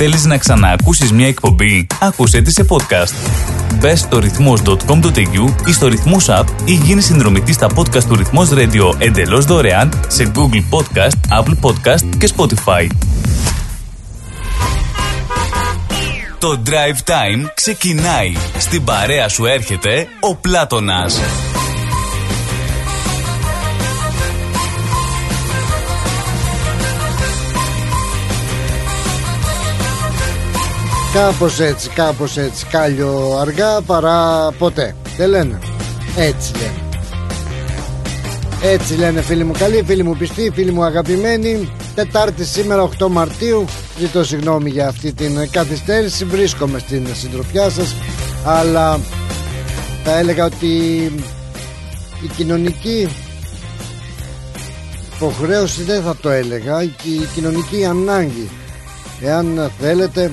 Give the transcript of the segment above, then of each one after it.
Θέλεις να ξαναακούσεις μια εκπομπή; Άκουσέ τη σε podcast. Μπες στο ρυθμός.com.au ή στο ρυθμός app ή γίνεις συνδρομητής στα podcast του ρυθμός radio εντελώς δωρεάν σε Google Podcast, Apple Podcast και Spotify. Το Drive Time ξεκινάει. Στην παρέα σου έρχεται ο Πλάτωνας. Κάπως έτσι, κάπως έτσι Κάλιο αργά παρά ποτέ. Δεν λένε. Έτσι λένε. Έτσι λένε φίλοι μου καλοί Φίλοι μου πιστοί, φίλοι μου αγαπημένοι. Τετάρτη σήμερα 8 Μαρτίου. Ζητώ συγγνώμη για αυτή την καθυστέρηση. Βρίσκομαι στην συντροφιά σας Αλλά Θα έλεγα ότι Η κοινωνική Υποχρέωση δεν θα το έλεγα. Η κοινωνική ανάγκη Εάν θέλετε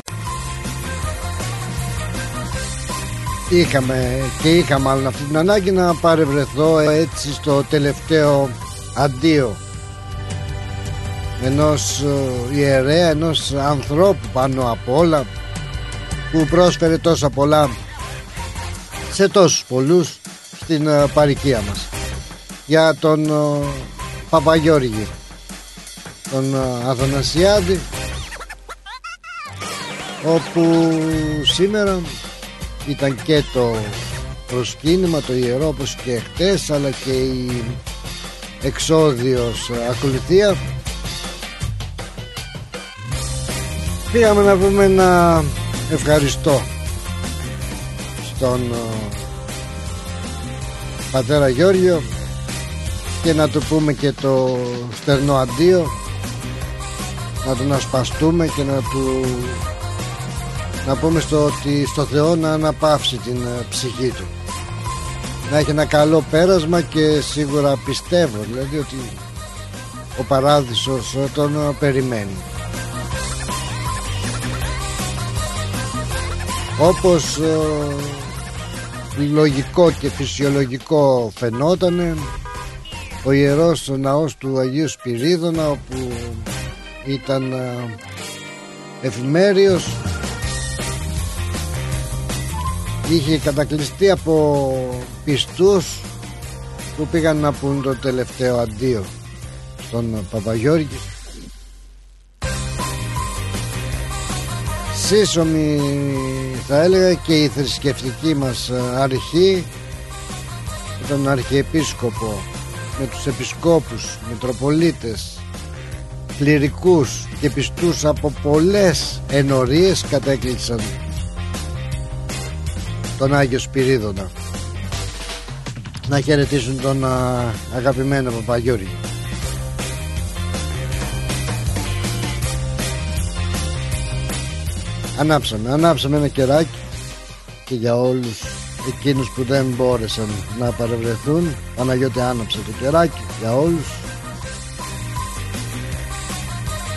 είχαμε και είχα μάλλον αυτή την ανάγκη να παρευρεθώ έτσι στο τελευταίο αντίο ενός ε, ιερέα, ενός ανθρώπου πάνω απ' όλα που πρόσφερε τόσα πολλά σε τόσους πολλούς στην ε, παροικία μας. Για τον ε, Παπαγιώργη τον Αθανασιάδη όπου σήμερα ήταν και το προσκύνημα το ιερό όπως και χτες αλλά και η εξόδιος ακολουθία. Πήγαμε να πούμε ένα ευχαριστώ στον ε, πατέρα Γιώργιο και να του πούμε και το στερνό αντίο να τον ασπαστούμε και να του να πούμε στο ότι στο Θεό να αναπαύσει την ε, ψυχή του. Να έχει ένα καλό πέρασμα και σίγουρα πιστεύω δηλαδή ότι ο παράδεισος τον ε, περιμένει. Όπως ε, λογικό και φυσιολογικό φαινότανε ο ιερός ναός του Αγίου Σπυρίδωνα όπου ήταν ε, εφημέριος είχε κατακλειστεί από πιστούς που πήγαν να πούν το τελευταίο αντίο στον Παπαγιώργη. Σύσσωμη θα έλεγα και η θρησκευτική μας αρχή με τον Αρχιεπίσκοπο με τους επισκόπους, Μητροπολίτες κληρικούς και πιστούς από πολλές ενορίες κατέκλυσαν τον Άγιο Σπυρίδωνα. Να χαιρετήσουν τον αγαπημένο Παπαγιώρη Ανάψαμε, ανάψαμε ένα κεράκι και για όλους εκείνους που δεν μπόρεσαν να παρευρεθούν Παναγιώτη άναψε το κεράκι για όλους.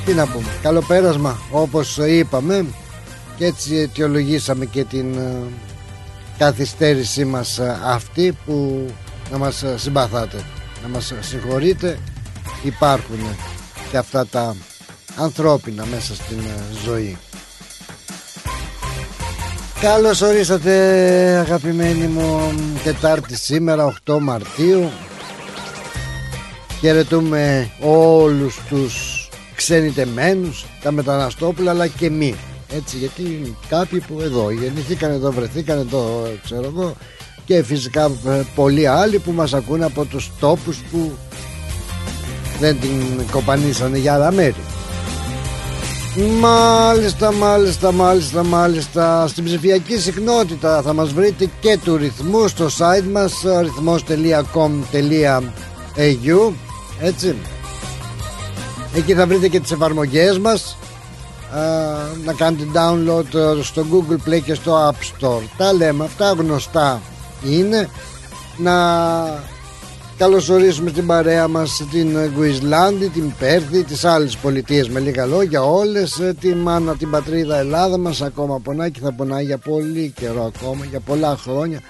Τι να πούμε, καλό πέρασμα όπως είπαμε και έτσι αιτιολογήσαμε και την καθυστέρησή μας ε, αυτή που να μας ε, συμπαθάτε να μας συγχωρείτε. Υπάρχουν και αυτά τα ανθρώπινα μέσα στην ε, ζωή. Καλώς ορίσατε αγαπημένοι μου. Τετάρτη σήμερα 8 Μαρτίου. Χαιρετούμε όλους τους ξενιτεμένους Τα μεταναστόπουλα αλλά και μη έτσι γιατί κάποιοι που εδώ γεννηθήκαν εδώ βρεθήκαν εδώ ξέρω εγώ και φυσικά ε, πολλοί άλλοι που μας ακούνε από τους τόπους που δεν την κοπανίσανε για άλλα μέρη. Μάλιστα, μάλιστα, μάλιστα, μάλιστα. Στην ψηφιακή συχνότητα θα μας βρείτε και του ρυθμού στο site μας ρυθμός.com.au Έτσι. Εκεί θα βρείτε και τις εφαρμογές μας να κάνετε download ε, στο Google Play και στο App Store. Τα λέμε αυτά γνωστά είναι. Να καλωσορίσουμε την παρέα μας την Γκουισλάνδη, την Πέρθη, τις άλλες πολιτείες με λίγα λόγια όλες ε, τη μάνα, την πατρίδα Ελλάδα μας ακόμα πονάει και θα πονάει για πολύ καιρό ακόμα για πολλά χρόνια.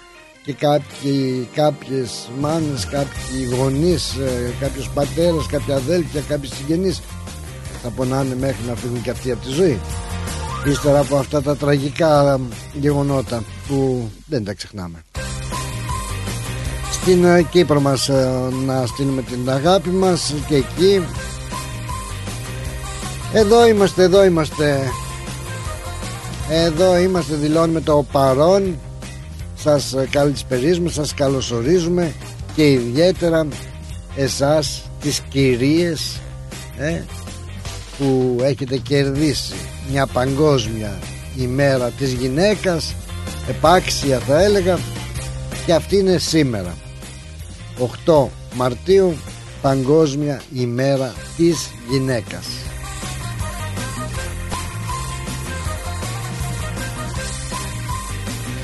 Και κάποιοι, κάποιες μάνες, κάποιοι γονείς, ε, κάποιος πατέρας, κάποια αδέλφια, κάποιοι συγγενείς θα πονάνε μέχρι να φύγουν και αυτοί από τη ζωή. Ύστερα από αυτά τα τραγικά γεγονότα που δεν τα ξεχνάμε. Στην ε, Κύπρο μας ε, να στείλουμε την αγάπη μας και εκεί. Εδώ είμαστε, εδώ είμαστε. Εδώ είμαστε δηλώνουμε το παρόν. Σας καλησπερίζουμε, σας καλωσορίζουμε και ιδιαίτερα εσάς τις κυρίες ε, που έχετε κερδίσει μια παγκόσμια ημέρα της γυναίκας επάξια θα έλεγα και αυτή είναι σήμερα 8 Μαρτίου Παγκόσμια ημέρα της γυναίκας.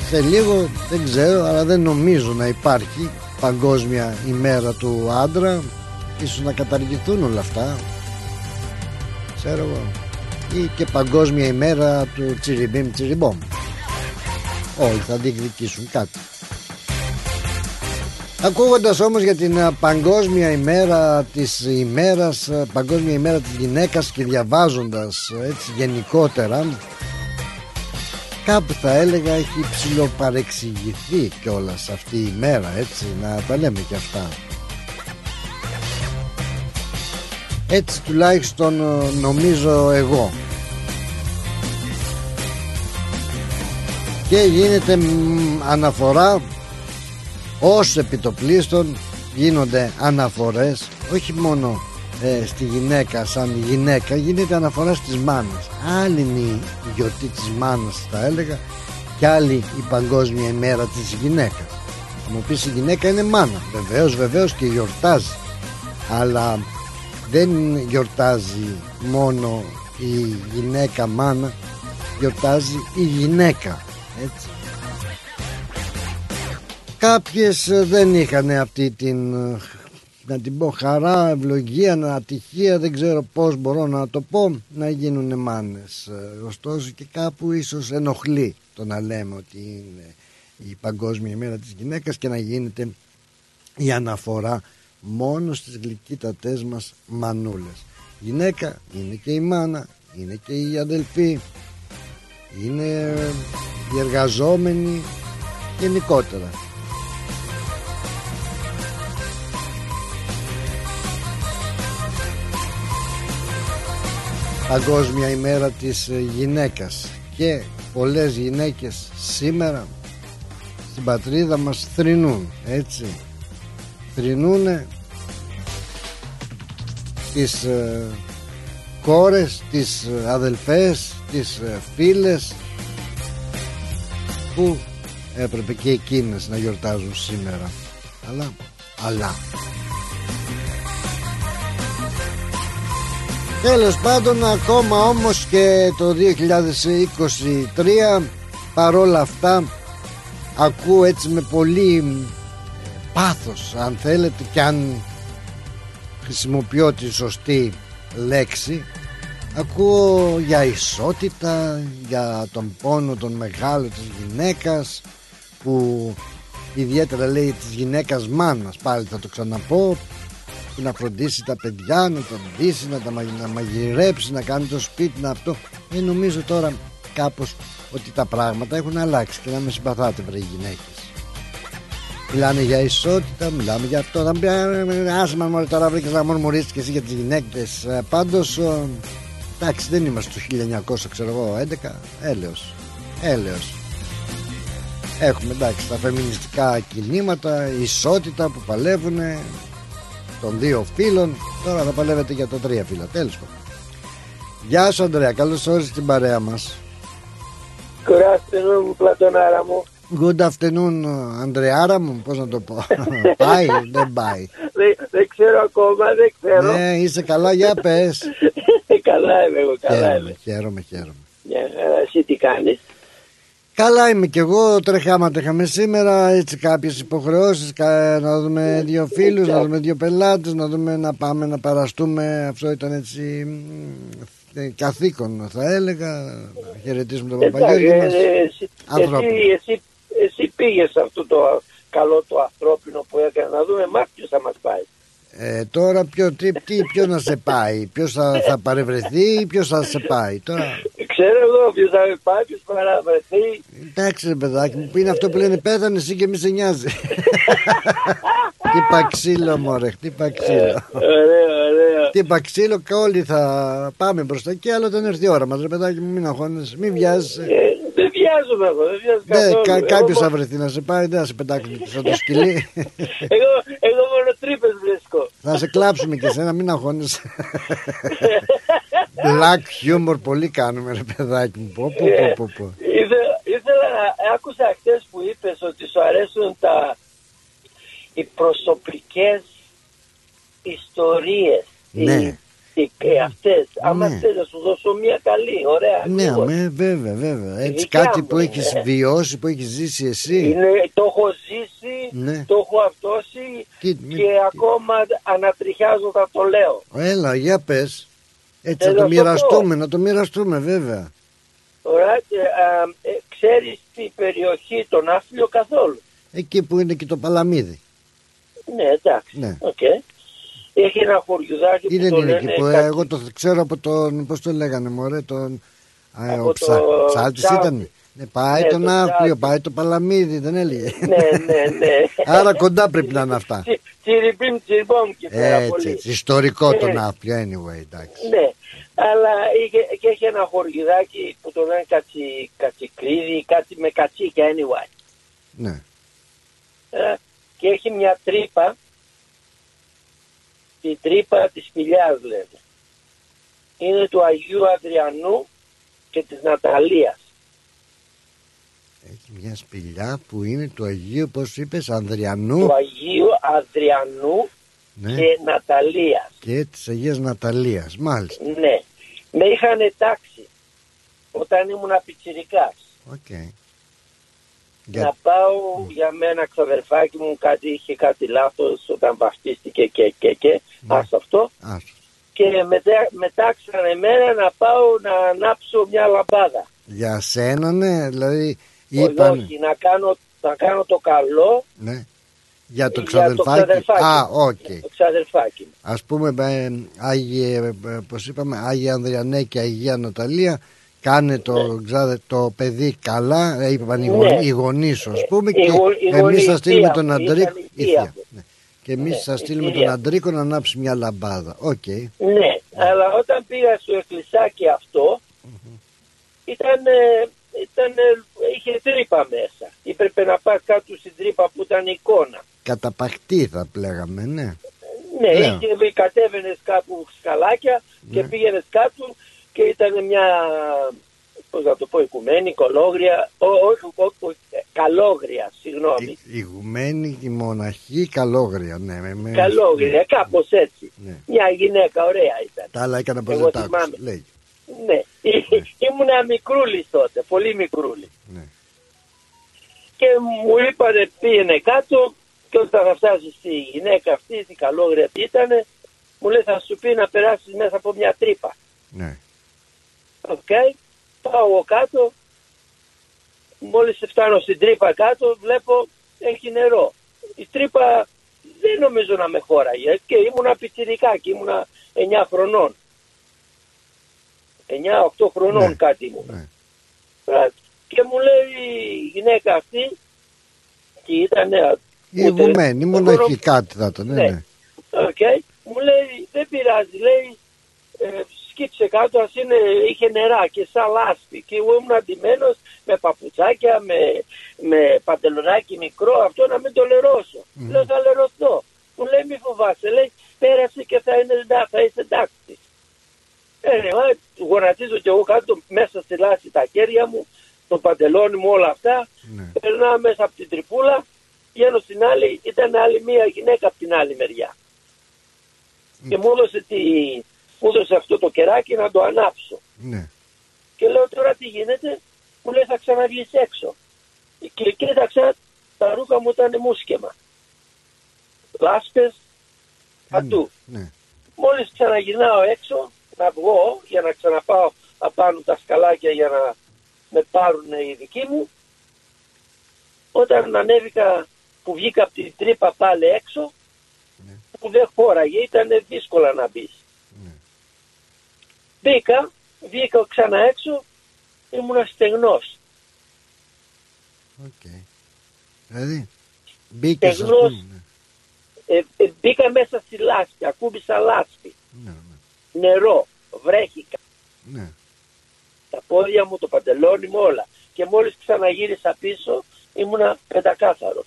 Σε λίγο δεν ξέρω αλλά δεν νομίζω να υπάρχει παγκόσμια ημέρα του άντρα. Ίσως να καταργηθούν όλα αυτά ξέρω εγώ ή και παγκόσμια ημέρα του τσιριμπίμ τσιριμπόμ. Όλοι θα διεκδικήσουν κάτι. Ακούγοντας όμως για την παγκόσμια ημέρα της ημέρας, παγκόσμια ημέρα της γυναίκας και διαβάζοντας έτσι γενικότερα κάπου θα έλεγα έχει ψηλοπαρεξηγηθεί κιόλας αυτή η μέρα έτσι να τα λέμε και αυτά έτσι τουλάχιστον νομίζω εγώ. Και γίνεται αναφορά ως επιτοπλίστων γίνονται αναφορές όχι μόνο ε, στη γυναίκα σαν γυναίκα γίνεται αναφορά στις μάνες. Άλλη είναι η γιορτή της μάνας θα έλεγα και άλλη η παγκόσμια ημέρα της γυναίκας. Θα μου πεις η γυναίκα είναι μάνα. Βεβαίως βεβαίως και γιορτάζει. Αλλά δεν γιορτάζει μόνο η γυναίκα μάνα γιορτάζει η γυναίκα έτσι κάποιες δεν είχαν αυτή την να την πω χαρά, ευλογία, ατυχία, δεν ξέρω πώς μπορώ να το πω, να γίνουν μάνες. Ε, ωστόσο και κάπου ίσως ενοχλεί το να λέμε ότι είναι η Παγκόσμια ημέρα της γυναίκας και να γίνεται η αναφορά μόνο στις γλυκύτατές μας μανούλες. Γυναίκα είναι και η μάνα, είναι και η αδελφή, είναι οι εργαζόμενοι γενικότερα. Παγκόσμια ημέρα της ε, γυναίκας και πολλές γυναίκες σήμερα στην πατρίδα μας θρυνούν έτσι θρυνούνε τις ε, κόρες, τις ε, αδελφές, τις ε, φίλες που έπρεπε και εκείνες να γιορτάζουν σήμερα. Αλλά, αλλά. Τέλος πάντων ακόμα όμως και το 2023 παρόλα αυτά ακούω έτσι με πολύ πάθος αν θέλετε και αν χρησιμοποιώ τη σωστή λέξη ακούω για ισότητα για τον πόνο τον μεγάλο της γυναίκας που ιδιαίτερα λέει της γυναίκας μάνας πάλι θα το ξαναπώ που να φροντίσει τα παιδιά, να τα ντύσει, να τα να μαγειρέψει, να κάνει το σπίτι, να αυτό. Ε, νομίζω τώρα κάπως ότι τα πράγματα έχουν αλλάξει και να με συμπαθάτε βρε οι γυναίκες. Μιλάνε για ισότητα, μιλάμε για αυτό. Άσε μα μόλι τώρα βρήκες να μουρμουρίσεις και εσύ για τις γυναίκες. Ε, Πάντως, εντάξει, δεν είμαστε το 1900, ξέρω εγώ, 11. Έλεος. Έλεος. Έχουμε εντάξει τα φεμινιστικά κινήματα, ισότητα που παλεύουν των δύο φίλων. Τώρα θα παλεύετε για τα τρία φίλα. Τέλος πάντων. Γεια σου, Αντρέα. Καλώς όρισες στην παρέα μας. Good afternoon, Πλατωνάρα μου. Good afternoon, Αντρεάρα μου. Πώς να το πω. πάει, δεν πάει. Δεν, ξέρω ακόμα, δεν ξέρω. Ναι, είσαι καλά, για πες. καλά είμαι εγώ, καλά χαίρομαι, είμαι. Χαίρομαι, χαίρομαι. Μια χαρά, εσύ τι κάνεις; Καλά είμαι κι εγώ, τρεχάματα είχαμε σήμερα, έτσι κάποιες υποχρεώσεις, να δούμε δύο φίλους, να δούμε δύο πελάτες, να δούμε να πάμε να παραστούμε, αυτό ήταν έτσι καθήκον θα έλεγα, να χαιρετήσουμε τον Παπαγιώργη μας, εσύ, εσύ, εσύ, εσύ πήγες αυτό το καλό το ανθρώπινο που έκανε, να δούμε μας ποιος θα μας πάει. Ε, τώρα ποιο, τι, τι, ποιος να σε πάει, ποιος θα, θα παρευρεθεί ή ποιος θα σε πάει. Τώρα, Ξέρω εγώ ποιος θα με πάει, ποιος θα παραβρεθεί. εντάξει ρε παιδάκι μου, που είναι αυτό που λένε πέθανε εσύ και μη σε νοιάζει. Χτύπα ξύλο μωρέ, χτύπα ξύλο. Ωραίο, ωραίο. Χτύπα ξύλο και όλοι θα πάμε μπροστά και άλλο όταν έρθει η ώρα μας ρε παιδάκι μου μην αγχώνεσαι, μην βιάζεσαι. Ε, δεν βιάζομαι εγώ, δεν βιάζω Ναι, καθόλου. κα, Εγώ κάποιος θα μόνο- βρεθεί να σε πάει, δεν θα σε πετάξει σαν το σκυλί. Εγώ, εγώ μόνο τρύπες βρίσκω. θα σε κλάψουμε και εσένα, μην αγχώνεσαι. Black humor πολύ κάνουμε ρε παιδάκι μου. Πω, πω, πω, πω, πω. Ήθε- ήθελα να άκουσα χτες που είπες ότι σου αρέσουν τα οι προσωπικές ιστορίες. Ναι. Οι, οι, οι αυτές. Άμα Ναι. θες να σου δώσω μια καλή, ωραία. Ναι, γρήγορα. αμέ, βέβαια, βέβαια. Έτσι δικιά κάτι μου, που έχεις ε. βιώσει, που έχεις ζήσει εσύ. Είναι, το έχω ζήσει, Ναι. το έχω αυτόσει Τι- μη- και ακόμα ανατριχιάζω θα το λέω. Έλα, για πες. Έτσι, Ε, να το να το μοιραστούμε, να το μοιραστούμε, βέβαια. Ωραία, και, α, ε, ξέρεις την περιοχή το Ναύπλιο καθόλου; Εκεί που είναι και το Παλαμήδι. Ναι, εντάξει. Ναι. Οκ. Έχει ένα χωριουδάκι Τι που δεν το είναι λένε εκεί που ε, κάτι- εγώ το ξέρω από τον, πώς το λέγανε μωρέ, τον, α, Από ο ψα, το ψάλτης Ψάλτη. ήταν. Ναι, πάει Ναι, τον το Ναύπλιο, Ψάλτη. πάει το Παλαμήδι, δεν έλεγε. Ναι, ναι, ναι. Άρα κοντά πρέπει να είναι αυτά. Τσι- Τσιριμπίμ, τσιριμπόμ και πέρα Έτσι, πολύ. έτσι, ιστορικό τον Ε. Αύπλιο, anyway, εντάξει. Ναι, αλλά είχε, και έχει ένα χωριουδάκι που το λένε κατσι, κατσικρίδι, κάτι με κατσίκια anyway. Ναι. Ε, και έχει μια τρύπα, την τρύπα της σπηλιάς λένε. Είναι του Αγίου Αδριανού και της Ναταλίας. Έχει μια σπηλιά που είναι του Αγίου, πώς είπες, Ανδριανού; Του Αγίου Αδριανού ναι, και Ναταλίας. και της Αγίας Ναταλίας, μάλιστα. Ναι. Με είχαν τάξει όταν ήμουν πιτσιρικάς. Οκ. Να Για... πάω για μένα ξαδερφάκι μου κάτι είχε κάτι λάθος όταν βαφτίστηκε και και και Ναι. ας αυτό Άσο. και μετά, με τάξαν εμένα να πάω να ανάψω μια λαμπάδα. Για σένα, ναι, δηλαδή Όχι, είπαν. όχι, να κάνω, να κάνω το καλό Ναι. Για το για ξαδελφάκι. ξαδερφάκι Α, μου. οκ. Για το ξαδερφάκι μου. Ας πούμε, ε, Άγιε, ε, πώς είπαμε, Άγια Ανδριανέ και Αγία Ναταλία, κάνε το, ξάδε, το παιδί καλά, ε, είπαν οι, Ναι. γον, οι γονείς σου, ας πούμε, Η και γο- η εμείς γονείς, θα η στείλουμε θεία τον μου, Αντρίκο, ήταν η η θεία θεία, μου. ναι. Και εμείς Ναι, θα η στείλουμε θεία. τον Αντρίκο να ανάψει μια λαμπάδα. Οκ. Ναι, αλλά όταν πήγα στο εκκλησάκι αυτό, ήταν, ε, ήταν, ε, είχε τρύπα μέσα. Έπρεπε να πας κάτω στην τρύπα που ήταν εικόνα. Καταπαχτή θα πλέγαμε, ναι. Ναι, Ναι. είχε, κατέβαινες κάπου σκαλάκια και Ναι. πήγαινες κάτω και ήταν μια, πώς να το πω, οικουμένη, κολόγρια, ό, όχι, όχι, όχι, ε, καλόγρια, συγγνώμη. Η, ηγουμένη, η μοναχή, καλόγρια, ναι. Με, με, Καλόγρια, κάπως έτσι. Ναι. Μια γυναίκα, ωραία ήταν. Τα άλλα έκανα πως Εγώ δεν τα άκουσα. θυμάμαι. Λέει. Ναι, ήμουνα μικρούλης τότε, πολύ μικρούλη. Ναι. Και μου είπανε πήγαινε κάτω και όταν θα φτάσεις στη γυναίκα αυτή, την καλόγρια τι ήταν, μου λέει θα σου πει να περάσεις μέσα από μια τρύπα. Ναι. Οκ, πάω εγώ κάτω, μόλις φτάνω στην τρύπα κάτω βλέπω έχει νερό. Η τρύπα δεν νομίζω να με χώραγε και ήμουνα πιτσιρικάκι, ήμουνα 9 χρονών. 9-8 χρονών Ναι, κάτι ήμουνα. ναι. Και μου λέει η γυναίκα αυτή και ήταν νέα. Η ηγουμένη, η μοναχή, κάτι θα ήταν, ναι. Ναι. ναι. Οκ. Μου λέει δεν πειράζει, λέει ε, σκύψε κάτω, ας είναι, είχε νερά και σαν λάσπη και εγώ ήμουν ντυμένος με παπουτσάκια, με, με παντελονάκι μικρό, αυτό να μην το λερώσω. Μμμ. Λέω θα λερωθώ. Μου λέει μη φοβάσαι, λέει πέρασε και θα, είναι, εντά- θα είσαι εντάξει. Ε, ρε, μα, γονατίζω και εγώ κάτω μέσα στη λάσπη τα χέρια μου, το παντελόνι μου όλα αυτά, ναι. περνάω μέσα από την τρυπούλα, βγαίνω στην άλλη, ήταν άλλη μία γυναίκα από την άλλη μεριά. Και μου έδωσε, τη, μου έδωσε αυτό το κεράκι να το ανάψω. ναι. Και λέω τώρα τι γίνεται, μου λέει θα ξαναβγείς έξω. Και κοίταξα, τα ρούχα μου ήταν μουσκεμα. Λάσπες, παντού. Ναι. Μόλις ξαναγυρνάω έξω, να βγω για να ξαναπάω απάνω τα σκαλάκια για να με πάρουν οι δικοί μου, όταν ανέβηκα που βγήκα από την τρύπα πάλι έξω, Ναι. που δεν χώραγε, ήταν δύσκολα να μπεις. Ναι. Μπήκα, βγήκα ξανά έξω, ήμουν στεγνός. Οκ. Δηλαδή, μπήκες ας Στεγνός. πούμε. Ναι. Ε, ε, μπήκα μέσα στη λάσπη, ακούμπησα λάσπη, Ναι, ναι. νερό, βρέχηκα, ναι. τα πόδια μου, το παντελόνι μου, όλα. Και μόλις ξαναγύρισα πίσω, ήμουνα πεντακάθαρος.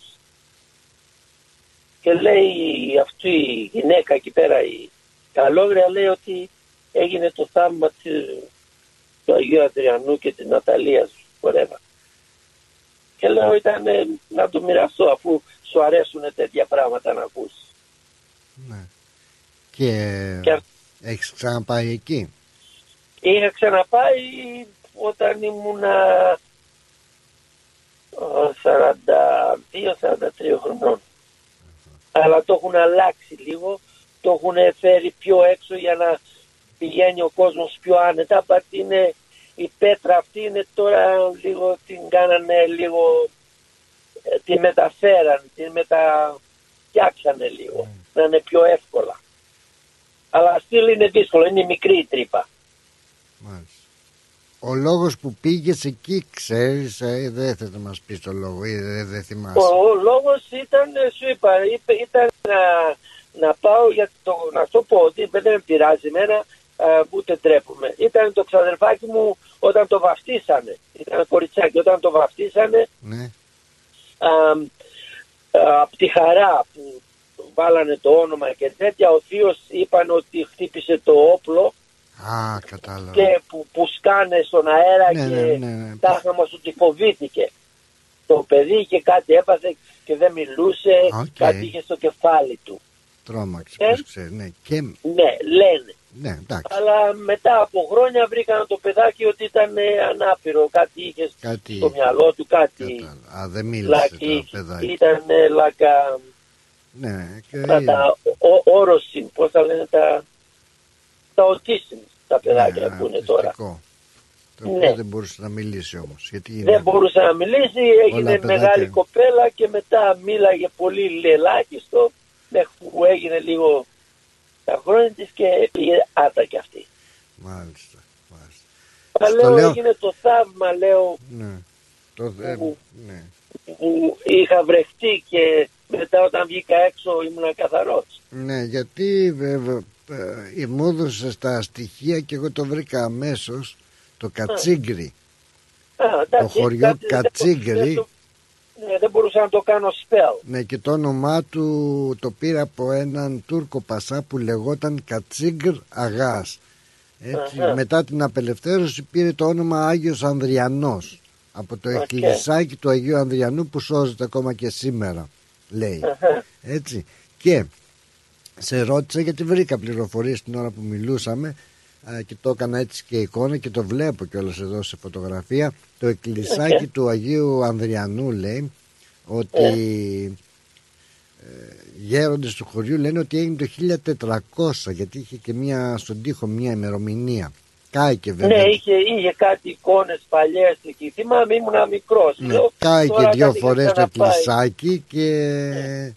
Και λέει αυτή η γυναίκα εκεί πέρα, η καλόγρια, λέει ότι έγινε το θαύμα της- του Αγίου Ανδριανού και της Ναταλίας, whatever. Και λέω ήταν να το μοιραστώ αφού σου αρέσουν τέτοια πράγματα να ακούσεις. ναι. Και, Και- έχεις ξαναπάει εκεί; Είχα ξαναπάει όταν ήμουνα 42-43 χρονών. Αλλά το έχουν αλλάξει λίγο, το έχουν φέρει πιο έξω για να πηγαίνει ο κόσμος πιο άνετα. Πατ είναι η πέτρα αυτή είναι τώρα λίγο, την κάνανε λίγο, ε, τη μεταφέραν, την μεταφτιάξανε λίγο, να είναι πιο εύκολα. Αλλά still είναι δύσκολο, είναι μικρή η τρύπα. Μάλιστα. Ο λόγος που πήγες εκεί ξέρεις, ε, δεν θες να μας πεις το λόγο ή δεν, δεν θυμάσαι. Ο, ο λόγος ήταν, ε, σου είπα, είπε, ήταν να, να πάω για το, να σου πω ότι δεν με πειράζει εμένα, α, ούτε τρέπουμε. Ήταν το ξαδερφάκι μου όταν το βαφτίσανε. Ήταν κοριτσάκι, όταν το βαφτίσανε, Ναι, α, α, από τη χαρά που βάλανε το όνομα και τέτοια, ο θείος είπαν ότι χτύπησε το όπλο α, κατάλαβα. και που, που σκάνε στον αέρα Ναι, και ναι, ναι, ναι. τάχα μας ότι φοβήθηκε. Το παιδί και κάτι έπαθε και δεν μιλούσε, Οκ. κάτι είχε στο κεφάλι του. Τρόμαξε, Ε; πώς ξέρει. Ναι, και, Ναι, λένε. Ναι, εντάξει. Αλλά μετά από χρόνια βρήκαν το παιδάκι ότι ήταν ε, ανάπηρο. Κάτι είχες Κάτι, στο μυαλό του, κάτι κατάλαβα. Α, δεν μίλησε λάκι. το παιδάκι. Ήταν ε, λακα, Ναι, και τα, τα ο- όρωση, πώς τα λένε, τα, τα autism, τα παιδάκια ναι, που είναι τώρα. αυτιστικό. Το Ναι. οποίο δεν μπορούσε να μιλήσει όμως. Γιατί είναι... Δεν μπορούσε να μιλήσει, έγινε παιδάκια. μεγάλη κοπέλα και μετά μίλαγε πολύ λελάκιστο μέχρι που έγινε λίγο τα χρόνια της και πήγε άτα κι αυτή. Μάλιστα, μάλιστα. Αλλά Στο λέω, λέω- έγινε το θαύμα, λέω, Ναι. Το, ε, Που- ναι. που είχα βρεχτεί και μετά όταν βγήκα έξω ήμουν καθαρός. ναι, γιατί βέβαια ε, μου έδωσε τα στοιχεία και εγώ το βρήκα αμέσως το Κατσίγκρι. Α, εντάξει, χωριό κάτι δεν- Κατσίγκρι. Δεν το- Ναι, δεν μπορούσα να το κάνω spell. Ναι, και το όνομά του το πήρα από έναν Τούρκο Πασά που λεγόταν Κατσίγκρ Αγάς. Έτσι, Αχα. μετά την απελευθέρωση πήρε το όνομα Άγιος Ανδριανός από το Οκ. εκκλησάκι του Αγίου Ανδριανού που σώζεται ακόμα και σήμερα λέει Αχα. έτσι και σε ρώτησα γιατί βρήκα πληροφορίες την ώρα που μιλούσαμε α, και το έκανα έτσι και εικόνα και το βλέπω κιόλας εδώ σε φωτογραφία το εκκλησάκι Οκ. του Αγίου Ανδριανού λέει ότι ε, γέροντες του χωριού λένε ότι έγινε το 1400 γιατί είχε και μια, στον τοίχο μια ημερομηνία κάηκε βέβαια Ναι, είχε, είχε κάτι εικόνες παλιές εκεί. Θυμάμαι ήμουν μικρός. Ναι, Λέω, κάηκε τώρα δύο κάτι φορές το ξαναπάει. εκκλησάκι και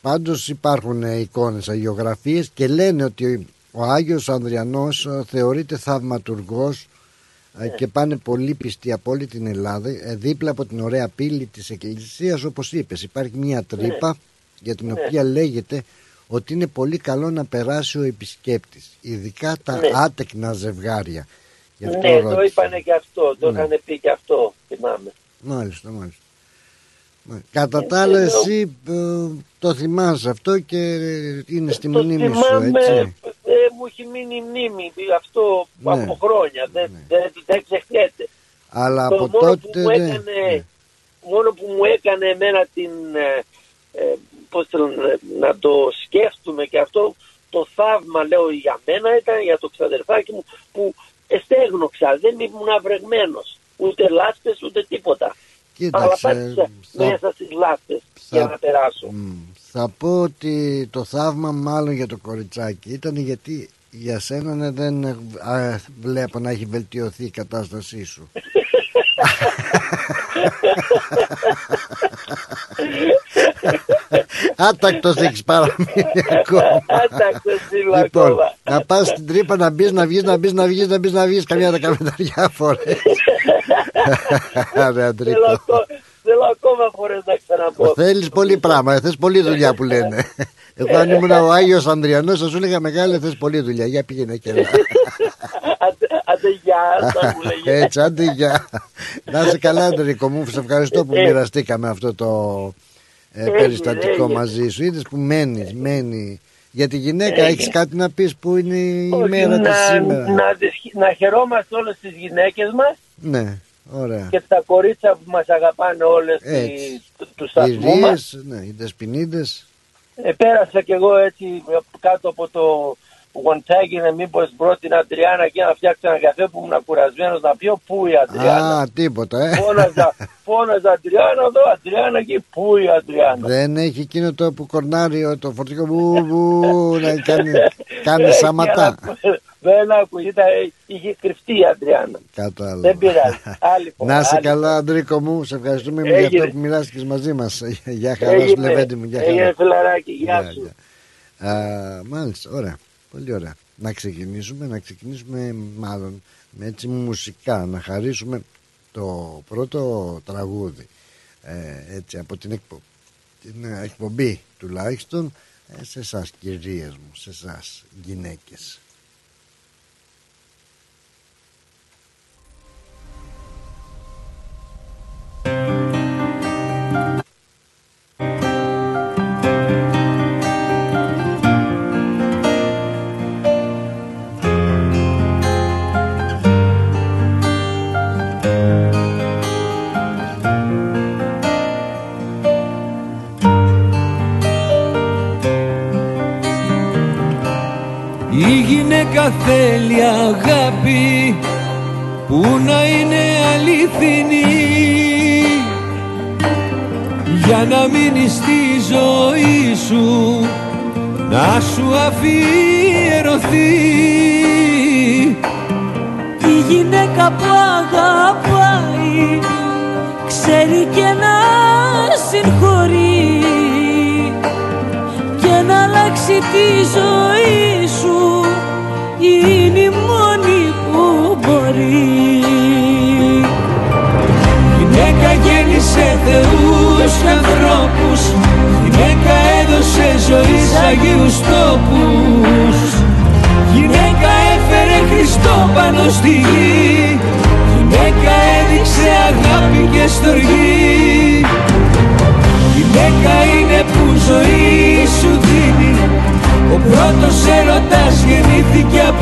πάντως υπάρχουν ε, εικόνες αγιογραφίες και λένε ότι ο Άγιος Ανδριανός ε, θεωρείται θαυματουργός ε, και πάνε πολύ πιστοί από όλη την Ελλάδα ε, δίπλα από την ωραία πύλη της εκκλησίας όπως είπες υπάρχει μια τρύπα για την οποία λέγεται ότι είναι πολύ καλό να περάσει ο επισκέπτης ειδικά τα Ναι. άτεκνα ζευγάρια Γι' αυτό Ναι, το ρώτησα. είπανε και αυτό. Το Ναι. είχαν πει και αυτό, θυμάμαι. Μάλιστα, μάλιστα. Μα- Κατά τα άλλα Ε, εσύ ε, το θυμάσαι αυτό και είναι στη το μνήμη σου θυμάμαι, έτσι. Ε, μου έχει μείνει η μνήμη αυτό Ναι. από χρόνια. Δεν, Ναι. δεν, δεν ξεχνιέται. Αλλά Το από μόνο τότε που μου δεν- έκανε, ναι. μόνο που μου έκανε εμένα την, ε, ε, πώς το λένε, να το σκέφτομαι και αυτό το θαύμα λέω για μένα ήταν για το ξαδερφάκι μου που εστέγνωξα, δεν ήμουν αυρεγμένος. Ούτε λάσπες ούτε τίποτα. Αλλά Κοίταξε, πάτησα θα, μέσα στις λάσπες θα- για να περάσω. μ, θα πω ότι το θαύμα μάλλον για το κοριτσάκι ήταν γιατί για σένα ναι, δεν ε, α, βλέπω να έχει βελτιωθεί η κατάστασή σου. Άτακτος έχεις παραμείνει ακόμα Άτακτος είμαι Λοιπόν, ακόμα. να πας στην τρύπα να μπεις, να βγεις, να μπεις, να βγεις, να μπεις, να βγεις Καμιά δεκαπενταριά φορές Ρε Θέλω Αντρίκο ακό- Θέλω ακόμα φορές να ξαναπώ. Θέλεις πολύ πράγμα, θες πολλή δουλειά που λένε Εγώ αν ήμουν ο Άγιος Ανδριανός θα σου έλεγα μεγάλε θες πολλή δουλειά Για πήγαινε και να Άντε- Άντε γεια, θα μου λέγε. Έτσι, άντε γεια. Να είσαι καλά, Αντρίκο μου. Σε ευχαριστώ που Ε. μοιραστήκαμε αυτό το ε, Έγινε, περιστατικό έγινε. μαζί σου. Είδες που μένεις, μένει. Για τη γυναίκα Έγινε. έχεις κάτι να πεις που είναι η Όχι, μέρα της να, σήμερα; να, τις- να χαιρόμαστε όλες τις γυναίκες μας Ναι, ωραία. και τα κορίτσια που μας αγαπάνε όλες Έτσι. τις- του, του Οι σταθμού μας. ρίες, ναι, οι δεσποινίδες. Ε, πέρασα κι εγώ έτσι κάτω από το γοντάκι να μήπως βρω την Αντριάννα και να φτιάξω ένα καφέ που ήμουν κουρασμένος να πιω πού η Αντριάννα; Α, τίποτα, ε. Φώναζα, φώναζα Αντριάννα εδώ, Αντριάννα εκεί, πού η Αντριάννα; Δεν έχει εκείνο το που κορνάρει το φορτικό που, που να κάνει, κάνει Ε, σαματά. Δεν άκου, ήταν, είχε κρυφτεί η Αντριάννα. Κατάλαβα. Δεν πειράζει. Άλλη φορά, Να είσαι άλλη καλά, Αντρίκο μου. Σε ευχαριστούμε για Έγινε. αυτό που μοιράστηκες μαζί μας. Γεια χαράς, σου Έγινε, Λεβέντη μου. Γεια χαράς. έγινε φιλαράκι, γεια Γεια, σου. γεια. Α, μάλιστα, ωραία. Πολύ ωραία. Να ξεκινήσουμε, να ξεκινήσουμε μάλλον με έτσι μουσικά, να χαρίσουμε το πρώτο τραγούδι ε, έτσι από την, εκπο... την ε, εκπομπή τουλάχιστον ε, σε εσάς κυρίες μου, σε εσάς γυναίκες. Γυναίκα θέλει αγάπη που να είναι αληθινή. Για να μείνει στη ζωή σου να σου αφιερωθεί. Η γυναίκα που αγαπάει ξέρει και να συγχωρεί. Και να αλλάξει τη ζωή σου είναι η μόνη που μπορεί. Γυναίκα γέννησε θεούς και ανθρώπους Γυναίκα έδωσε ζωή σ' Αγίους τόπους. Γυναίκα έφερε Χριστό πάνω στη γη Γυναίκα έδειξε αγάπη και στοργή. Γυναίκα είναι που ζωή σου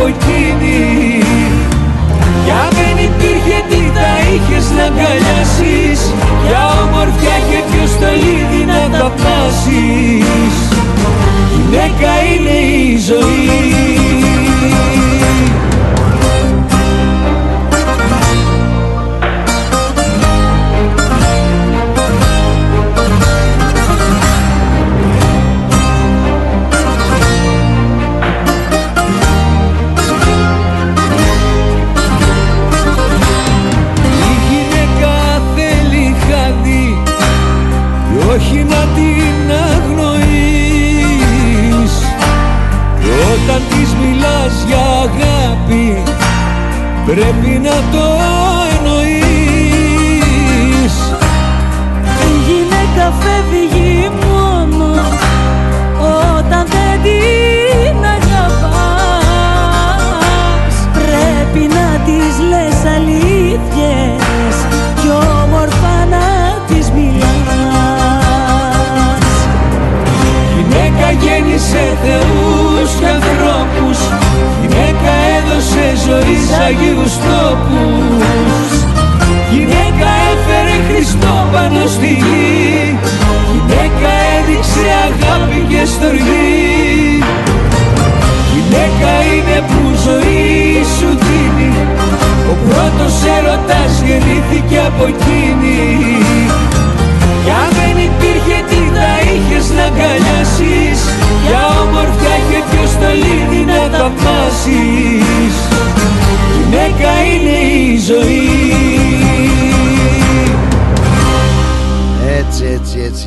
από εκείνη κι αν δεν υπήρχε τι θα είχες να αγκαλιάσεις Για ομορφιά και ποιος στολίδι να τα πάσεις Γυναίκα είναι η ζωή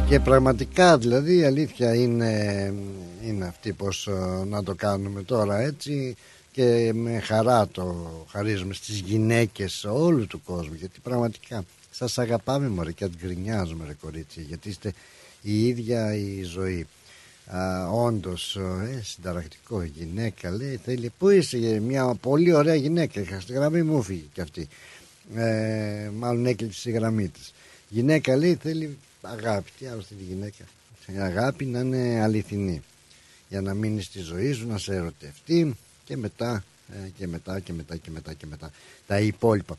Και πραγματικά δηλαδή η αλήθεια είναι, είναι αυτή πως ε, να το κάνουμε τώρα έτσι και με χαρά το χαρίζουμε στις γυναίκες όλου του κόσμου γιατί πραγματικά σας αγαπάμε μωρέ και γκρινιάζουμε ρε κορίτσι γιατί είστε η ίδια η ζωή. Α, όντως ε, συνταρακτικό γυναίκα λέει θέλει πού είσαι μια πολύ ωραία γυναίκα είχα στη γραμμή μου φύγει και αυτή ε, μάλλον έκλεισε η γραμμή της. Γυναίκα λέει θέλει αγάπη τι άλλο στη γυναίκα. Η αγάπη να είναι αληθινή. Για να μείνει στη ζωή σου να σε ερωτευτεί και μετά ε, και μετά και μετά και μετά και μετά. Τα υπόλοιπα.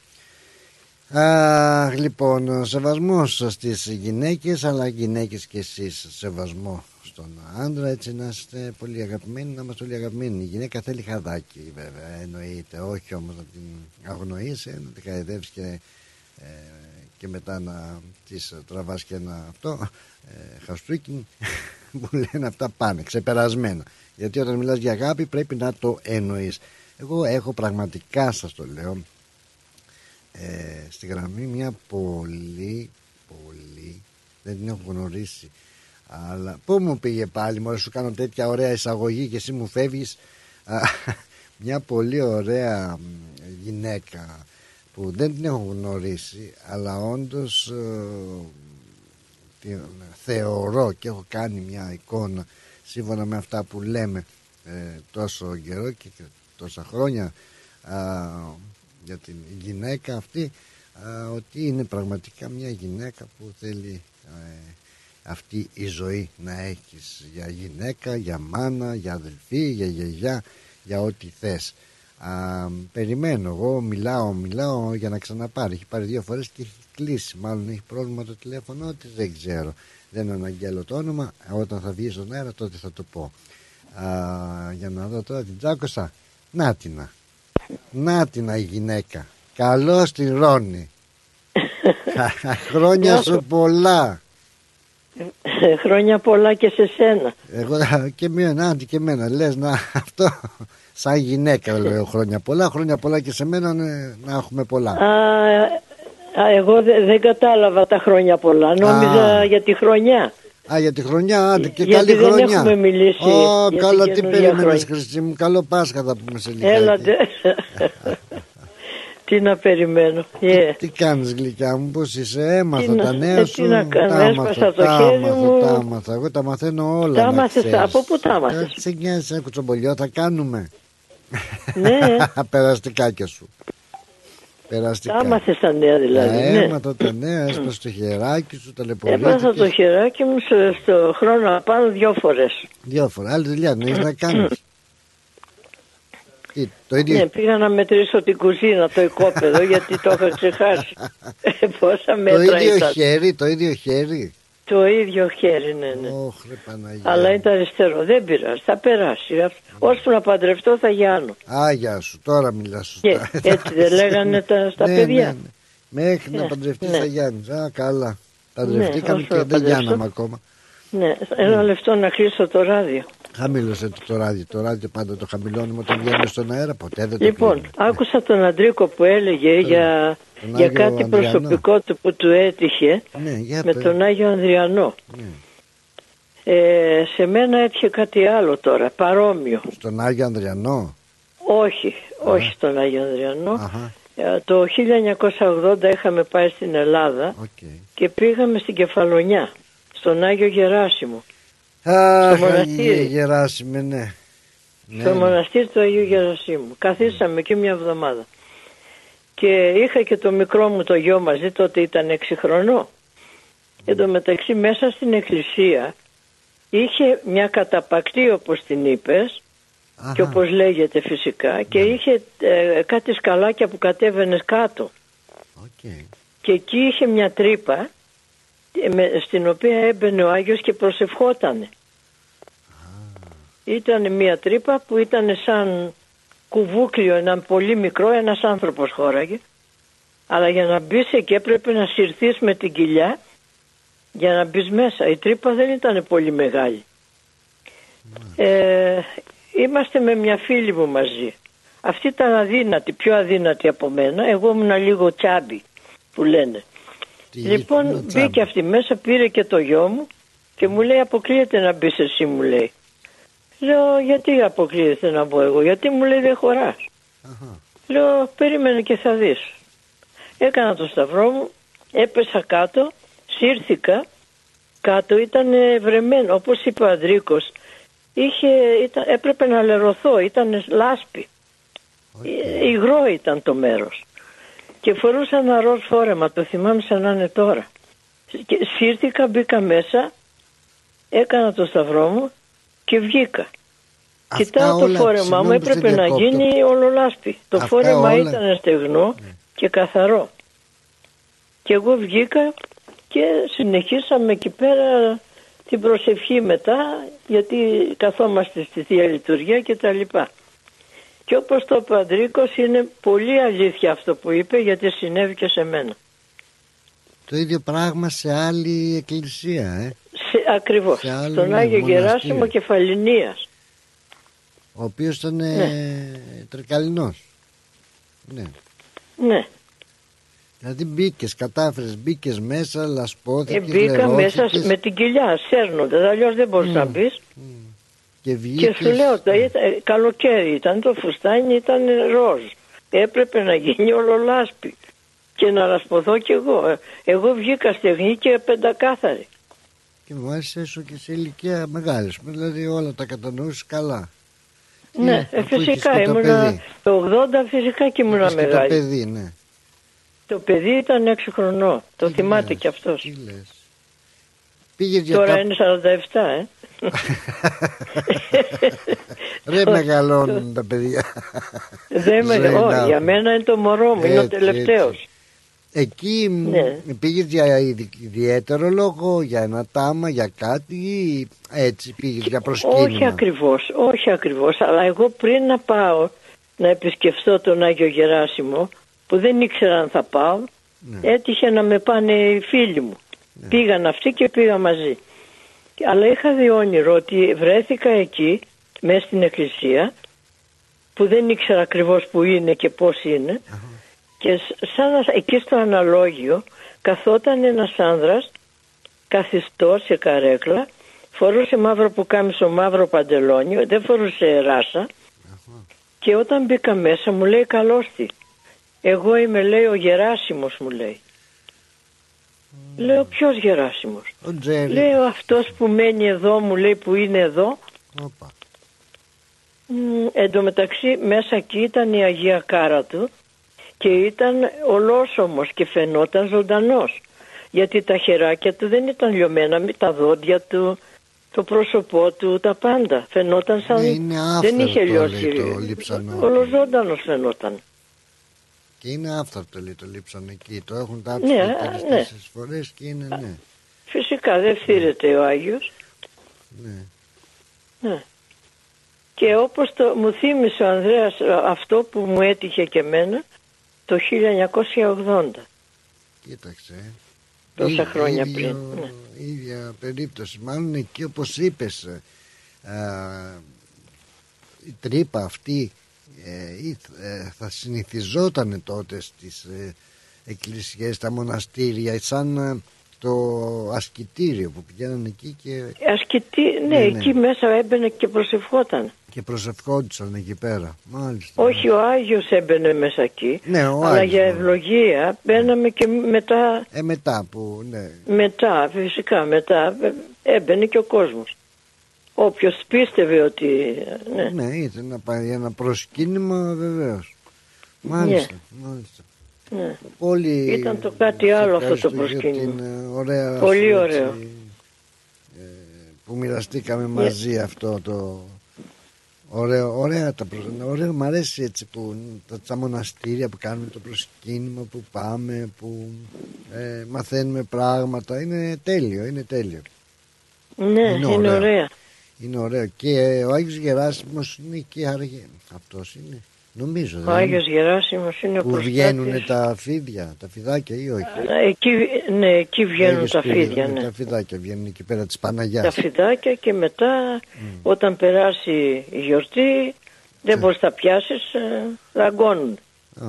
Α, λοιπόν, σεβασμός στις γυναίκες αλλά γυναίκες και εσείς σεβασμό στον άντρα. Έτσι να είστε πολύ αγαπημένοι να είμαστε πολύ αγαπημένοι. Η γυναίκα θέλει χαδάκι βέβαια εννοείται. Όχι όμως να την αγνοήσει να την χαϊδεύεις και, ε, και μετά να της τραβάς και ένα αυτό ε, χαστούκι που λένε αυτά πάνε ξεπερασμένα. Γιατί όταν μιλάς για αγάπη πρέπει να το εννοείς. Εγώ έχω πραγματικά σας το λέω ε, στη γραμμή μια πολύ πολύ δεν την έχω γνωρίσει αλλά πού μου πήγε πάλι μόλις σου κάνω τέτοια ωραία εισαγωγή και εσύ μου φεύγεις μια πολύ ωραία γυναίκα που δεν την έχω γνωρίσει αλλά όντως ε, θεωρώ και έχω κάνει μια εικόνα σύμφωνα με αυτά που λέμε ε, τόσο καιρό και, τόσα χρόνια για την γυναίκα αυτή ότι είναι πραγματικά μια γυναίκα που θέλει ε, αυτή η ζωή να έχεις για γυναίκα, για μάνα, για αδελφή, για γιαγιά, για ό,τι θες. Α, περιμένω εγώ, μιλάω, μιλάω για να ξαναπάρει. Έχει πάρει δύο φορές και έχει κλείσει. Μάλλον έχει πρόβλημα το τηλέφωνο της, δεν ξέρω. Δεν αναγγέλω το όνομα. Όταν θα βγει στον αέρα τότε θα το πω. Α, για να δω τώρα την τσάκωσα. Νάτινα. Νάτινα η γυναίκα. Καλώ την Ρόνη. Χρόνια σου πολλά. Χρόνια πολλά και σε σένα. Εγώ και εμένα, και εμένα. Λες να αυτό σαν γυναίκα λέω χρόνια πολλά. Χρόνια πολλά και σε μένα ναι, να έχουμε πολλά. Α, εγώ δεν κατάλαβα τα χρόνια πολλά. Νόμιζα για τη χρονιά. Α, για τη χρονιά, άντε και Γιατί καλή δεν χρονιά. έχουμε μιλήσει Ω, για καλά, την τι καινούργια περίμενες χρόνια. Χριστί μου. Καλό Πάσχα θα πούμε σε λίγα. Έλατε. τι να περιμένω. Ε, Τι κάνεις γλυκιά μου, πώς είσαι, έμαθα Τι να- τα ε, νέα τι σου, να κάνω, τα έσπασα έμαθα, το τα χέρι έμαθα, μου. τα έμαθα, εγώ τα μαθαίνω όλα. Τα να έμαθες, ξέρεις. από πού τα έμαθες; Ε, Σε νοιάζει ένα κουτσομπολιό θα κάνουμε. ναι, Περαστικά και σου. τα Περαστικά. έμαθες τα νέα δηλαδή. Τα ναι. έμαθα τα νέα, έσπασε το χεράκι σου, ταλαιπωρήθηκες. Έμαθα το χεράκι μου στο, στο χρόνο απάνω δυο φορές. Δύο φορά, άλλη δουλειά δεν έχεις να κάνεις. Τι, το ίδιο; Ναι, πήγα να μετρήσω την κουζίνα, το οικόπεδο, γιατί το είχα ξεχάσει. Ε, Πόσα Το μέτρα ίδιο ήταν. χέρι, το ίδιο χέρι; Το ίδιο χέρι, ναι, ναι. Ωχ, ρε Παναγία. Αλλά είναι το αριστερό. Δεν πειράζει, θα περάσει. Ώσπου να παντρευτώ θα γιάνω. Α, γεια σου, τώρα μιλάς Και σωστά. έτσι δεν λέγανε τα, στα Ναι, παιδιά. ναι, ναι. Μέχρι να Ναι, παντρευτείς ναι. θα Γιάννης. Α, καλά. Παντρευτήκαμε όσο και να δεν παντρευτώ. γιάναμε ακόμα. Ναι, ένα λεπτό να κλείσω το ράδιο. Χαμήλωσε το, το ράδιο. Το ράδιο πάντα το χαμηλώνουμε όταν βγαίνουμε στον αέρα. Ποτέ δεν το Λοιπόν, κλείνουμε. άκουσα τον Αντρίκο που έλεγε για, τον για Άγιο κάτι Ανδριανό. προσωπικό του που του έτυχε Ναι, για με πες. τον Άγιο Ανδριανό. Ναι. Ε, σε μένα έτυχε κάτι άλλο τώρα, παρόμοιο. Στον Άγιο Ανδριανό; Όχι, όχι στον Άγιο Ανδριανό. Αχα, Ε, Το 1980 είχαμε πάει στην Ελλάδα οκ. και πήγαμε στην Κεφαλονιά, στον Άγιο Γεράσιμο. Αχ, μοναστήρι. Άγιε Γεράσιμε, ναι. Ναι, στο ναι. μοναστήρι του Αγίου Γερασίμου. Καθίσαμε εκεί μια εβδομάδα. Και είχα και το μικρό μου το γιο μαζί, τότε ήταν 6 χρονών. Εν τω μεταξύ μέσα στην εκκλησία είχε μια καταπακτή όπως την είπες Αχα, και όπως λέγεται φυσικά και είχε ε, κάτι σκαλάκια που κατέβαινες κάτω. οκ. Και εκεί είχε μια τρύπα ε, με- στην οποία έμπαινε ο Άγιος και προσευχότανε. Ήταν μια τρύπα που ήταν σαν κουβούκλιο, ένα πολύ μικρό, ένας άνθρωπος χώραγε. Αλλά για να μπεις εκεί έπρεπε να συρθείς με την κοιλιά για να μπεις μέσα. Η τρύπα δεν ήταν πολύ μεγάλη. Ε, είμαστε με μια φίλη μου μαζί. Αυτή ήταν αδύνατη, πιο αδύνατη από μένα. Εγώ ήμουν λίγο τσάμπι που λένε. Τι Λοιπόν ήσουν, μπήκε τσάμπα. αυτή μέσα, πήρε και το γιο μου Και μου λέει αποκλείεται να μπεις εσύ μου λέει. Λέω γιατί αποκλείεται να μπω εγώ, γιατί μου λέει δεν χωράς. Αχα. Λέω περίμενε και θα δεις. Έκανα το σταυρό μου, έπεσα κάτω, σύρθηκα, κάτω ήταν βρεμένο, όπως είπε ο Αντρίκος, είχε, ήταν, έπρεπε να λερωθώ, ήταν λάσπη. Ε, Υγρό ήταν το μέρος. Και φορούσα ένα ροζ φόρεμα, το θυμάμαι σαν να είναι τώρα. Και σύρθηκα, μπήκα μέσα, έκανα το σταυρό μου και βγήκα. Αυτά Κοιτάω το όλα, φόρεμά μου, συγγνώμη που σε έπρεπε να διακόπτω. γίνει ολολάσπη. Το Αυτά φόρεμα όλα- Ναι. ήταν στεγνό και καθαρό. Και εγώ βγήκα και συνεχίσαμε εκεί πέρα την προσευχή μετά, γιατί καθόμαστε στη Θεία Λειτουργία και τα λοιπά. Και όπως το είπε ο Αντρίκος, είναι πολύ αλήθεια αυτό που είπε, γιατί συνέβη και σε μένα. Το ίδιο πράγμα σε άλλη εκκλησία, ε. Σε, ακριβώς, Σε άλλο στον Άγιο μοναστήρι. Γεράσιμο Κεφαλινίας. Ο οποίος ήταν Ναι. ε, τρικαλινός. Ναι. Ναι. Δηλαδή μπήκες, κατάφερες, μπήκες μέσα, λασπώθηκες. Ε, μπήκα μέσα λερώθηκες με την κοιλιά, σέρνοντας, αλλιώς δεν μπορούσα να μπεις. και Και βγήκες. σου λέω, τα ήταν, ε, καλοκαίρι ήταν, το φουστάνι ήταν ροζ. Έπρεπε να γίνει όλο λάσπη και να λασπωθώ κι εγώ. Ε, Εγώ βγήκα στεγνή και πεντακάθαρη. Και μάλιστα έσω και σε ηλικία μεγάλη. Δηλαδή όλα τα κατανοούσε καλά. Ναι, ε, αφού είχες φυσικά και το ήμουνα. παιδί. Το 80 φυσικά και ήμουνα Είχες και το μεγάλη. παιδί, ναι. Το παιδί ήταν 6 χρονών. Το Τι θυμάται λες, κι αυτός. Τι λες. Πήγες για Τώρα κάπου- είναι 47, ε. Ρε μεγαλώνουν τα παιδιά. Δεν με... Ζωή να Όχι, για έχουν. μένα είναι το μωρό μου, είναι ο Έτσι, τελευταίος. έτσι. Εκεί μ, Ναι. πήγες για ειδι- ιδιαίτερο λόγο, για ένα τάμα, για κάτι ή έτσι πήγες για προσκύνημα. Όχι ακριβώς, όχι ακριβώς, αλλά εγώ πριν να πάω να επισκεφθώ τον Άγιο Γεράσιμο, που δεν ήξερα αν θα πάω, Ναι. έτυχε να με πάνε οι φίλοι μου. Πήγαν αυτοί και πήγα μαζί. Αλλά είχα δει όνειρο ότι βρέθηκα εκεί, μέσα στην εκκλησία, που δεν ήξερα ακριβώς που είναι και πώς είναι, και σ- σαν να- εκεί στο αναλόγιο καθόταν ένας άνδρας καθιστός σε καρέκλα, φορούσε μαύρο πουκάμισο, μαύρο παντελόνι, δεν φορούσε ράσα και όταν μπήκα μέσα μου λέει καλώς τη. Εγώ είμαι λέει ο Γεράσιμος μου λέει. Λέω ποιος Γεράσιμος; Ο Τζέρι. Λέω αυτός που μένει εδώ μου λέει που είναι εδώ. Όπα. Μ, Εν τω μεταξύ μέσα εκεί ήταν η Αγία Κάρα του και ήταν ολόσωμος και φαινόταν ζωντανός. Γιατί τα χεράκια του δεν ήταν λιωμένα με τα δόντια του, το πρόσωπό του, τα πάντα. Φαινόταν σαν... Ναι, είναι δεν είχε άφθαρτο, λιώσει. λέει, το λείψανό. Ολοζώντανος φαινόταν. Και είναι άφθαρτο λέει το λείψαν εκεί. Το έχουν τάψει Ναι, ναι, α, τρεις ναι. τέσσερις φορές και είναι ναι. Φυσικά δεν φθήρεται ο Άγιος. ναι. Ναι. Και όπως το, μου θύμισε ο Ανδρέας αυτό που μου έτυχε και εμένα το 1980. Κοίταξε. ε. Τόσα Ί- χρόνια ίδιο- πριν, ναι. ίδια περίπτωση. Μάλλον εκεί όπως είπες ε, α, η τρύπα αυτή ε, ή- ε, θα συνηθιζόταν τότε στις ε, εκκλησίες, τα μοναστήρια σαν ε, το ασκητήριο που πηγαίναν εκεί και, Ασκητή, ναι, Ναι, ναι. εκεί μέσα έμπαινε και προσευχόταν. και προσευχόντουσαν εκεί πέρα. Μάλιστα. Όχι, ο Άγιος έμπαινε μέσα εκεί. Ναι, ο αλλά Άγιος, για ναι. ευλογία μπαίναμε και μετά, Ε, μετά που, ναι. μετά, φυσικά μετά ε, έμπαινε και ο κόσμος. Όποιος πίστευε ότι, ναι, Ναι, ήθελε να πάει ένα προσκύνημα βεβαίως. Μάλιστα, μάλιστα. Ναι. Πολύ Ήταν το κάτι άλλο αυτό το ευχαριστώ για προσκύνημα. την, ε, ωραία Πολύ σου, ωραίο. έτσι, ε, που μοιραστήκαμε μαζί αυτό το ωραίο, ωραία τα προ... ωραίο μ' αρέσει έτσι που τα, τα μοναστήρια που κάνουμε το προσκύνημα που πάμε που ε, μαθαίνουμε πράγματα είναι τέλειο, είναι τέλειο Ναι, Είναι είναι, ωραίο. ωραία. είναι ωραίο και ε, ο Άγιος Γεράσιμος είναι και αργέ αυτός είναι νομίζω Ο δεν είναι; Άγιος Γεράσιμος είναι ο που προστάτης. βγαίνουν τα φίδια, τα φιδάκια ή όχι; Εκεί, ναι, εκεί βγαίνουν Άγιος τα Πύρης, φίδια, ναι, ναι. Τα φιδάκια βγαίνουν εκεί πέρα της Τα Παναγιάς. φιδάκια και μετά όταν περάσει η γιορτή δεν μπορείς να τα πιάσεις, ε, δαγκώνουν. Α,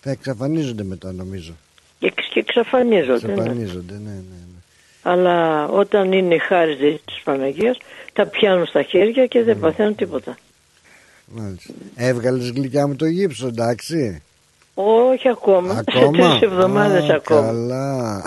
Θα εξαφανίζονται μετά νομίζω. Και, και εξαφανίζονται. ναι. Εξαφανίζονται, ναι, ναι. ναι. Αλλά όταν είναι η χάρη της Παναγίας τα πιάνουν στα χέρια και δεν παθαίνουν τίποτα. Μάλιστα. Έβγαλες γλυκιά μου το γύψο, εντάξει. Όχι ακόμα. Ακόμα; Σε τρεις εβδομάδες Α, ακόμα. Καλά.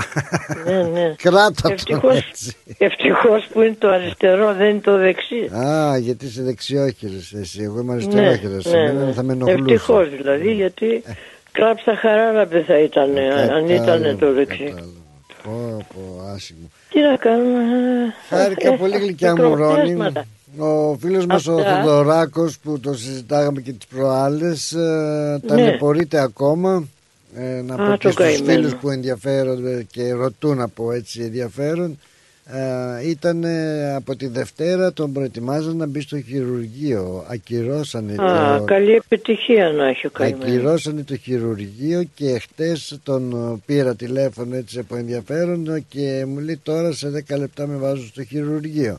Ναι, ναι. Κράτα τον Ευτυχώς, έτσι. ευτυχώς που είναι το αριστερό, δεν είναι το δεξί. Α, γιατί είσαι δεξιόχειρος εσύ. Εγώ είμαι αριστερόχειρος. ναι, Εμένα ναι. θα με ενοχλούσε. Ευτυχώς δηλαδή, γιατί κλάψα χαρά δεν θα ήταν ε, αν ήταν Κατάλαβα, το δεξί. κατάλαβα. Πω, πω, άσχημο. Τι να κάνουμε. ε, Χάρηκα ε, πολύ γλυκιά μου Ρόνι μικροπιάσματα. Ο φίλος μας ο Αυτά. Θοδωράκος που το συζητάγαμε και τις προάλλες ε, Ναι. ταλαιπωρείται ακόμα ε, να Α, πω και το στους καημένο. φίλους που ενδιαφέρονται και ρωτούν από έτσι ενδιαφέρον ε, ήταν ε, από τη Δευτέρα τον προετοιμάζαν να μπει στο χειρουργείο ακυρώσανε Α, το, καλή επιτυχία να έχει ο καημένος. Ακυρώσανε το χειρουργείο και χτες τον ε, πήρα τηλέφωνο έτσι από ενδιαφέρον ε, και μου λέει τώρα σε 10 λεπτά με βάζω στο χειρουργείο.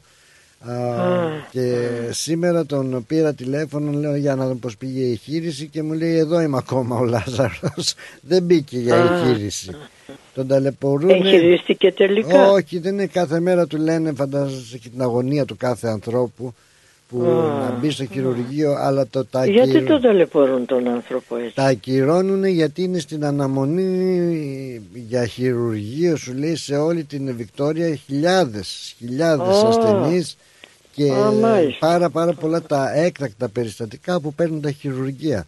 Α, και σήμερα τον πήρα τηλέφωνο λέω για να δω πως πήγε η εγχείρηση και μου λέει εδώ είμαι ακόμα ο Λάζαρος δεν μπήκε για εγχείρηση τον ταλαιπωρούν Εγχειρίστηκε τελικά; όχι δεν είναι κάθε μέρα του λένε φαντάζεσαι και την αγωνία του κάθε ανθρώπου που να μπει στο χειρουργείο αλλά το τα Γιατί ακυρ- τον ταλαιπωρούν τον άνθρωπο έτσι; τα ακυρώνουν γιατί είναι στην αναμονή για χειρουργείο σου λέει σε όλη την Βικτόρια χιλιάδες, χιλιάδες Ω. ασθενείς και Α, μάλιστα. πάρα πάρα πολλά τα έκτακτα περιστατικά που παίρνουν τα χειρουργεία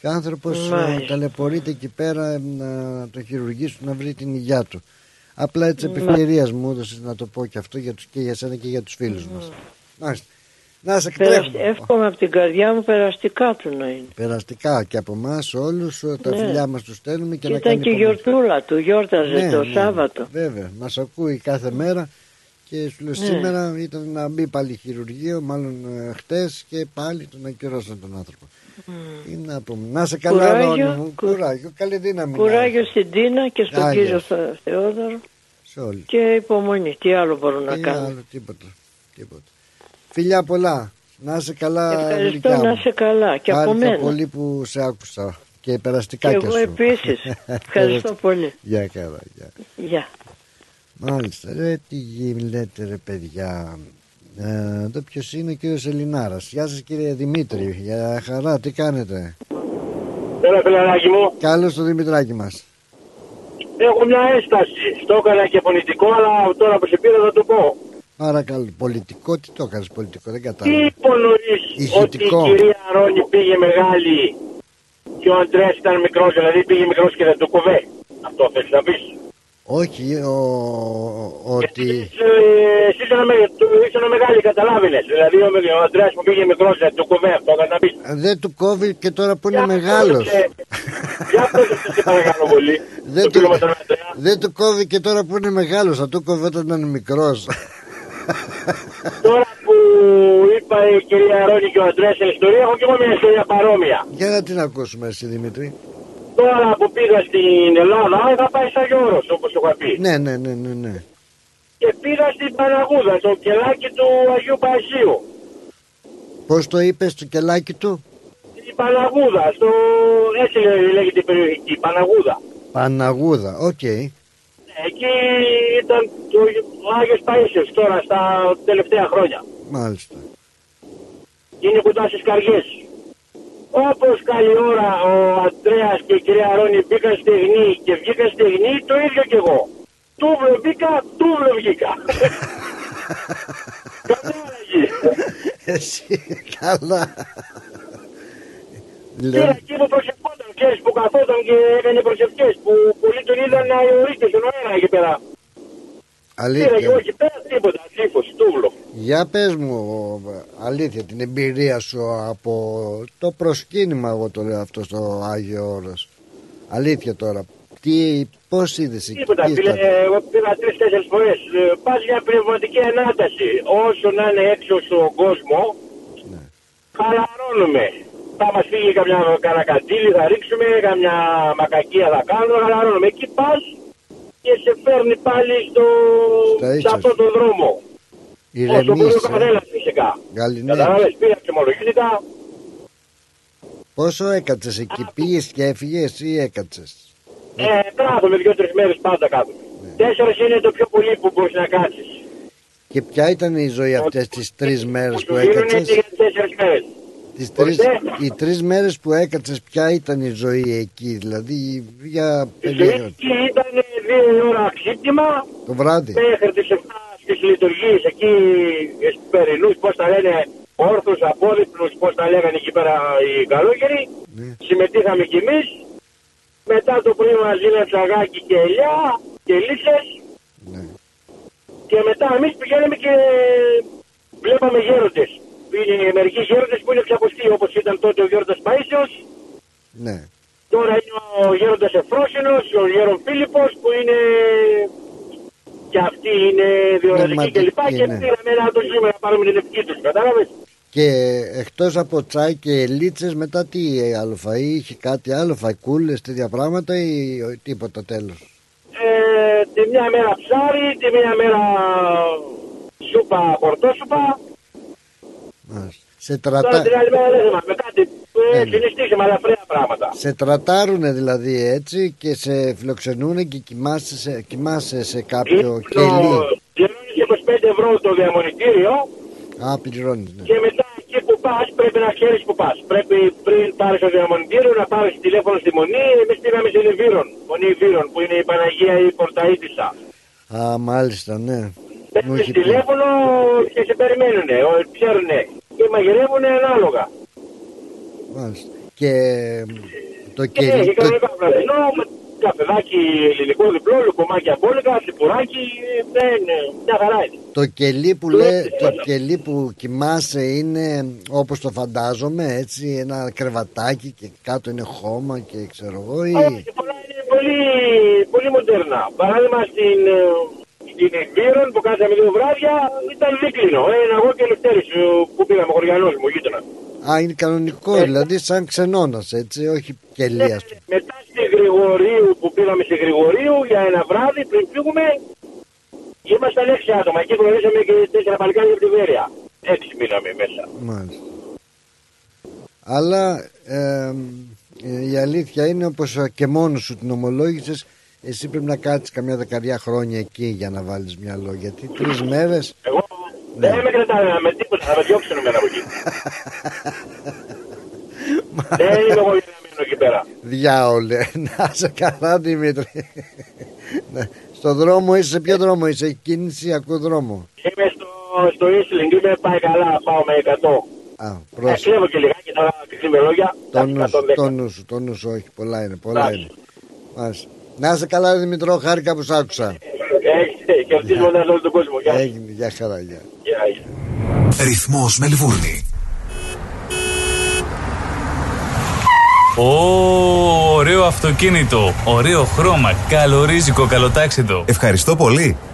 και ο άνθρωπος ε, Μάλιστα. ταλαιπωρείται εκεί πέρα να το χειρουργήσουν να βρει την υγειά του απλά έτσι επ' ευκαιρίας μου έδωσες να το πω και αυτό για τους, και για σένα και για τους φίλους μας Μάλιστα. να σε Περασ- εκτρέχουμε Εύχομαι από την καρδιά μου περαστικά του να είναι. περαστικά και από εμάς όλους τα Ναι. φιλιά μας τους στέλνουμε και, Και να ήταν κάνει και η υπομονή. γιορτούλα του, γιόρταζε Ναι, το ναι, Σάββατο. Βέβαια, μας ακούει κάθε μέρα και σου λέω Ναι. σήμερα ήταν να μπει πάλι χειρουργείο, μάλλον ε, χτες και πάλι τον ακυρώσαν τον άνθρωπο. Τι να πούμε, να σε καλά Κουράγιο, Ρόνι μου, κου- κουράγιο, καλή δύναμη. να Κουράγιο έχεις στην Τίνα και στον Άγιος. κύριο Θε- Θεόδωρο Σε όλοι. και υπομονή. Τι άλλο μπορούν να Τι κάνουν. άλλο, τίποτα, τίποτα. Φιλιά πολλά, να σε καλά Ευχαριστώ γλυκιά να μου. είσαι καλά και από Χάρηκα μένα. πολύ που σε άκουσα και περαστικά Και κι εγώ σου. επίσης. Ευχαριστώ πολύ. Γεια καλά, γεια. Γεια. Μάλιστα, ρε τι γη- λέτε ρε παιδιά. Ε, εδώ ποιος είναι ο κύριος Ελληνάρας. Γεια σας κύριε Δημήτρη, για χαρά, τι κάνετε; Έλα φιλαράκι μου, Καλώς το Δημητράκη μας. έχω μια ένσταση. Στο έκανα και φωνητικό, αλλά τώρα που σε πήρα θα το πω. Παρακαλώ, πολιτικό, τι το έκανες πολιτικό, δεν Τι κατάλαβα. υπονοείς ότι η Ηχητικό. κυρία Ρόνι πήγε μεγάλη και ο Αντρέας ήταν μικρός, δηλαδή πήγε μικρός και δεν το κοβέ. Αυτό θες να πεις. Όχι, ο, ότι... Ε, Εσύ ήσουν με- του ήσουν μεγάλη, καταλάβαινες. Δηλαδή ο, ο Αντρέας που πήγε μικρός δεν το κοβέ. Αυτό θες να πεις. Δεν του κόβει και τώρα που είναι Για μεγάλος. πρόσεξε. Για πρόσεξε, σε παρακαλώ πολύ. Δεν Το του, φίλο μας τον Αντρέα. δεν του κόβει και τώρα που είναι μεγάλος, θα του κόβει όταν είναι μικρός. Τώρα που είπα η κυρία Ρόνι και ο Αντρέας την ιστορία, έχω και εγώ μια ιστορία παρόμοια. Για να την ακούσουμε εσύ Δημήτρη. Τώρα που πήγα στην Ελλάδα, είχα πάει στα Γιώρος, όπως το είχα πει. Ναι, ναι, ναι, ναι, ναι. Και πήγα στην Παναγούδα, στο κελάκι του Αγίου Παϊσίου. Πώς το είπες στο κελάκι του; Στην Παναγούδα, στο... έτσι λέ- λέγεται η περιοχή, εκεί, Παναγούδα. Παναγούδα, οκ. Εκεί ήταν το, ο Άγιος Παΐσιος τώρα στα τελευταία χρόνια. Μάλιστα. Είναι κοντά στις Καρυές. Όπως καλή ώρα ο Αντρέας και η κυρία Ρόνι μπήκαν στεγνοί και βγήκαν στεγνοί, το ίδιο κι εγώ. Τούβλο μπήκα, τούβλο βγήκα. Καμιά αλλαγή. Εσύ καλά. Πήρα Λέω, εκεί που προσευχόταν, ξέρεις, που καθόταν και έκανε προσευχές, που πολλοί τον είδαν να αιωρείται στον αέρα εκεί πέρα. Πήρα και αλήθεια. όχι πέρα τίποτα, τύφος, τούβλο. Για πες μου αλήθεια την εμπειρία σου από το προσκύνημα εγώ το λέω αυτό στο Άγιο Όρος. Αλήθεια τώρα. Τι, πώς είδες εκεί. Τίποτα, τι φίλε, ήταν. εγώ πήγα τρει-τέσσερι φορές. Πας για πνευματική ανάταση. Όσο να είναι έξω στον κόσμο, Ναι. χαλαρώνουμε. Θα μας φύγει καμιά κανένα καντήλι, θα ρίξουμε, καμιά μακακία θα κάνουμε, χαλαρώνουμε. Εκεί πας και σε φέρνει πάλι στο... Στα σε ίσως. αυτόν τον δρόμο. Όσο μπορείς ο Ηρεμήσε. καθένας φυσικά. Γαλινέ. Κατάλαβες, πήγα ξεμολογήθηκα. Πόσο έκατσες εκεί, πήγες και έφυγες ή έκατσες; Ε, κάθομαι δύο-τρει μέρες πάντα κάθομαι. Τέσσερις είναι το πιο πολύ που μπορείς να κάτσεις. Και ποια ήταν η ζωή αυτές τις τρεις μέρες που σου δίνουν έκατσες; για τέσσερις μέρες. Τις τρεις, Ορίστε. οι τρεις μέρες που έκατσες ποια ήταν η ζωή εκεί, δηλαδή για Η ζωή περίεργο. εκεί ήταν δύο ώρα ξύπνημα Το βράδυ. μέχρι τις 7 στις λειτουργίες εκεί εσπερινούς, πώς τα λένε, όρθους, απόδειπνους, πώς τα λέγανε εκεί πέρα οι καλόγεροι. Ναι. Συμμετείχαμε κι εμείς. Μετά το πρωί μας δίνανε ψαγάκι και ελιά και λύσες. Ναι. Και μετά εμείς πηγαίναμε και βλέπαμε γέροντες. Είναι μερικοί γέροντες που είναι ξαποστοί όπως ήταν τότε ο γέροντας Παΐσιος. Ναι. Τώρα είναι ο γέροντας Εφρόσινος, ο γέρον Φίλιππος που είναι και αυτοί είναι διορατικοί Πνευματικοί, κλπ. Και, και ναι. πήραμε ένα το ζούμε να πάρουμε την ευχή τους, κατάλαβες; Και εκτός από τσάι και λίτσες μετά τι ε, άλλο φαΐ, είχε κάτι άλλο, φακούλες, τέτοια πράγματα ή ε, τίποτα τέλος; Ε, τη μια μέρα ψάρι, τη μια μέρα σούπα, χορτόσουπα. Μάλιστα. Σε, Τώρα τρατα... την άλλη μέρα δεν θυμάμαι κάτι. Ναι, Ε, ναι. συναισθήσαμε αλαφραία πράγματα. σε τρατάρουνε δηλαδή έτσι και σε φιλοξενούνε και κοιμάσαι σε, κοιμάσαι σε κάποιο κελί. Πληρώνεις 25 ευρώ το διαμονητήριο Α, πληρώνεις, ναι. και μετά εκεί που πας πρέπει να ξέρεις που πας. Πρέπει πριν πάρεις το διαμονητήριο να πάρεις τηλέφωνο στη Μονή. Εμείς πήγαμε σε Βύρον, Μονή Βύρον που είναι η Παναγία η Πορταΐτισσα. Α, μάλιστα, ναι. Μου Παίρνεις έχει πει. τηλέφωνο και σε περιμένουνε, ο- ξέρουνε και μαγειρεύουνε ανάλογα. Μάλιστα. Και ε, το Και έχει κελί, το, κανονικά βραδινό, με καφεδάκι ελληνικό διπλό, λουκομάκι απόλυτα, σιπουράκι, δεν, μια χαρά είναι. το κελί που λέ, το κελί που κοιμάσαι είναι όπως το φαντάζομαι έτσι ένα κρεβατάκι και κάτω είναι χώμα και ξέρω εγώ ή... Όχι, πολλά είναι πολύ, πολύ μοντέρνα. Παράδειγμα στην, ε, στην Βύρον που κάναμε δύο βράδια ήταν δίκλινο. Ένα εγώ και ο Λευτέρης ε, που πήγαμε, ο Χωριανός μου, γείτονας. Α, είναι κανονικό, δηλαδή σαν ξενώνας έτσι, όχι κελί ας πούμε. Μετά στη Γρηγορίου που πήγαμε στη Γρηγορίου για ένα βράδυ πριν φύγουμε, ήμασταν έξι άτομα. Εκεί γνωρίσαμε και τέσσερα παλικάρια από τη Βέρεια. Έτσι μείναμε μέσα. Μάλιστα. Αλλά ε, ε, η αλήθεια είναι όπως ε, και μόνος σου την ομολόγησες εσύ πρέπει να κάτσεις καμιά δεκαριά χρόνια εκεί για να βάλεις μυαλό γιατί τρεις μέρες Εγώ Ναι. δεν με κρατάνε με τίποτα, θα με διώξουν εμένα από εκεί. δεν είμαι εγώ για να μείνω εκεί πέρα. διάολε να σε καλά Δημήτρη Ναι. στο δρόμο είσαι, σε ποιο δρόμο είσαι, έχει κίνηση ακούω δρόμο; Είμαι στο, στο Ίσλινγκ, είμαι πάει καλά, πάω με 100. Α, Ε, πρόσεχε κλέβω και λιγάκι τώρα, κλείνει λόγια. το νου, σου, 110. το νου σου, το νου σου, όχι πολλά είναι, πολλά Εντάξει. είναι Μάλιστα. Να είσαι καλά Δημητρό, χάρηκα που σ' άκουσα Έχετε και αυτοί μόνο όλο τον κόσμο. Γεια. Έγινε, γεια χαρά, γεια Γεια, γεια. Ρυθμός Μελβούρνη. Ω, ωραίο αυτοκίνητο, ωραίο χρώμα, καλορίζικο, καλοτάξιτο. Ευχαριστώ πολύ.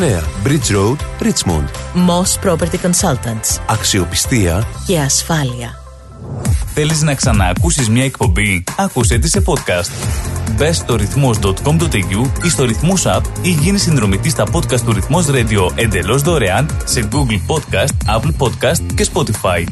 Bridge Road, Richmond. Moss Property Consultants. Αξιοπιστία Και ασφάλεια. Θέλεις να ξαναακούσεις μια εκπομπή; Άκουσέ τη σε podcast. Μπες στο ρυθμός.com.au ή στο ρυθμός app ή γίνεις συνδρομητής στα podcast του Ρυθμός Radio εντελώς δωρεάν σε Google Podcast, Apple Podcast και Spotify.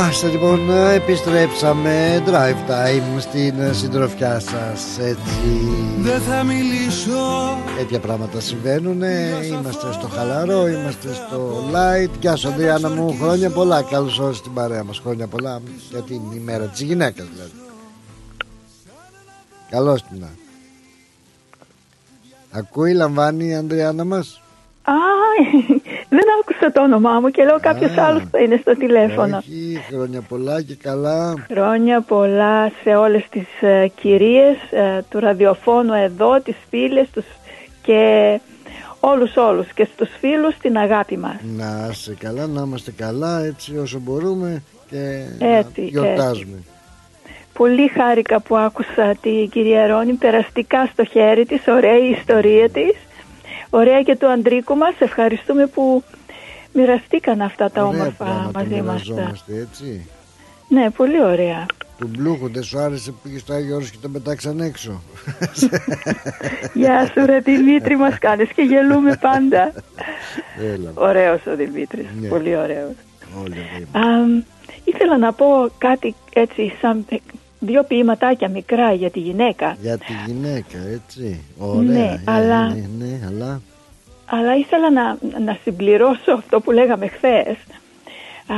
Μάλιστα λοιπόν επιστρέψαμε drive time στην ε, συντροφιά σας έτσι. Δεν θα μιλήσω. Τέτοια πράγματα συμβαίνουν Είμαστε στο χαλαρό, είμαστε στο light. Γεια σου Αντριάννα μου, χρόνια πολλά. Καλώς ήρθατε στην παρέα μας, χρόνια πολλά. Για την ημέρα της γυναίκας δηλαδή. Καλώς την να. Ακούει, λαμβάνει η Ανδριάννα μας; Α, δεν άκουσα το όνομά μου και λέω κάποιος άλλος θα είναι στο τηλέφωνο. Έχει χρόνια πολλά και καλά Χρόνια πολλά σε όλες τις ε, κυρίες ε, του ραδιοφώνου εδώ, τις φίλες τους και όλους όλους και στους φίλους την αγάπη μας. Να είσαι καλά, να είμαστε καλά έτσι όσο μπορούμε και Έτσι, να γιορτάζουμε. Πολύ χάρηκα που άκουσα την κυρία Ρόνη περαστικά στο χέρι της, ωραία η ιστορία της, ωραία και του Αντρίκου μας. Ευχαριστούμε που μοιραστήκαν αυτά τα Ωραία όμορφα πράγματα μαζί μας. μοιραζόμαστε, έτσι. Ναι, πολύ ωραία. Του Μπλούχου δεν σου άρεσε που πήγες στο Άγιο Όρος και τον πετάξαν έξω; Γεια σου ρε Δημήτρη μας κάνεις και γελούμε πάντα. Έλα. Ωραίος ο Δημήτρης, Ναι. πολύ ωραίος. Όλοι βέβαια. Αμ, ήθελα να πω κάτι έτσι σαν ε, δύο ποιηματάκια μικρά για τη γυναίκα. Για τη γυναίκα, έτσι. Ωραία. Ναι, ε, αλλά- Ναι, ναι, αλλά. Αλλά ήθελα να, να συμπληρώσω αυτό που λέγαμε χθες α,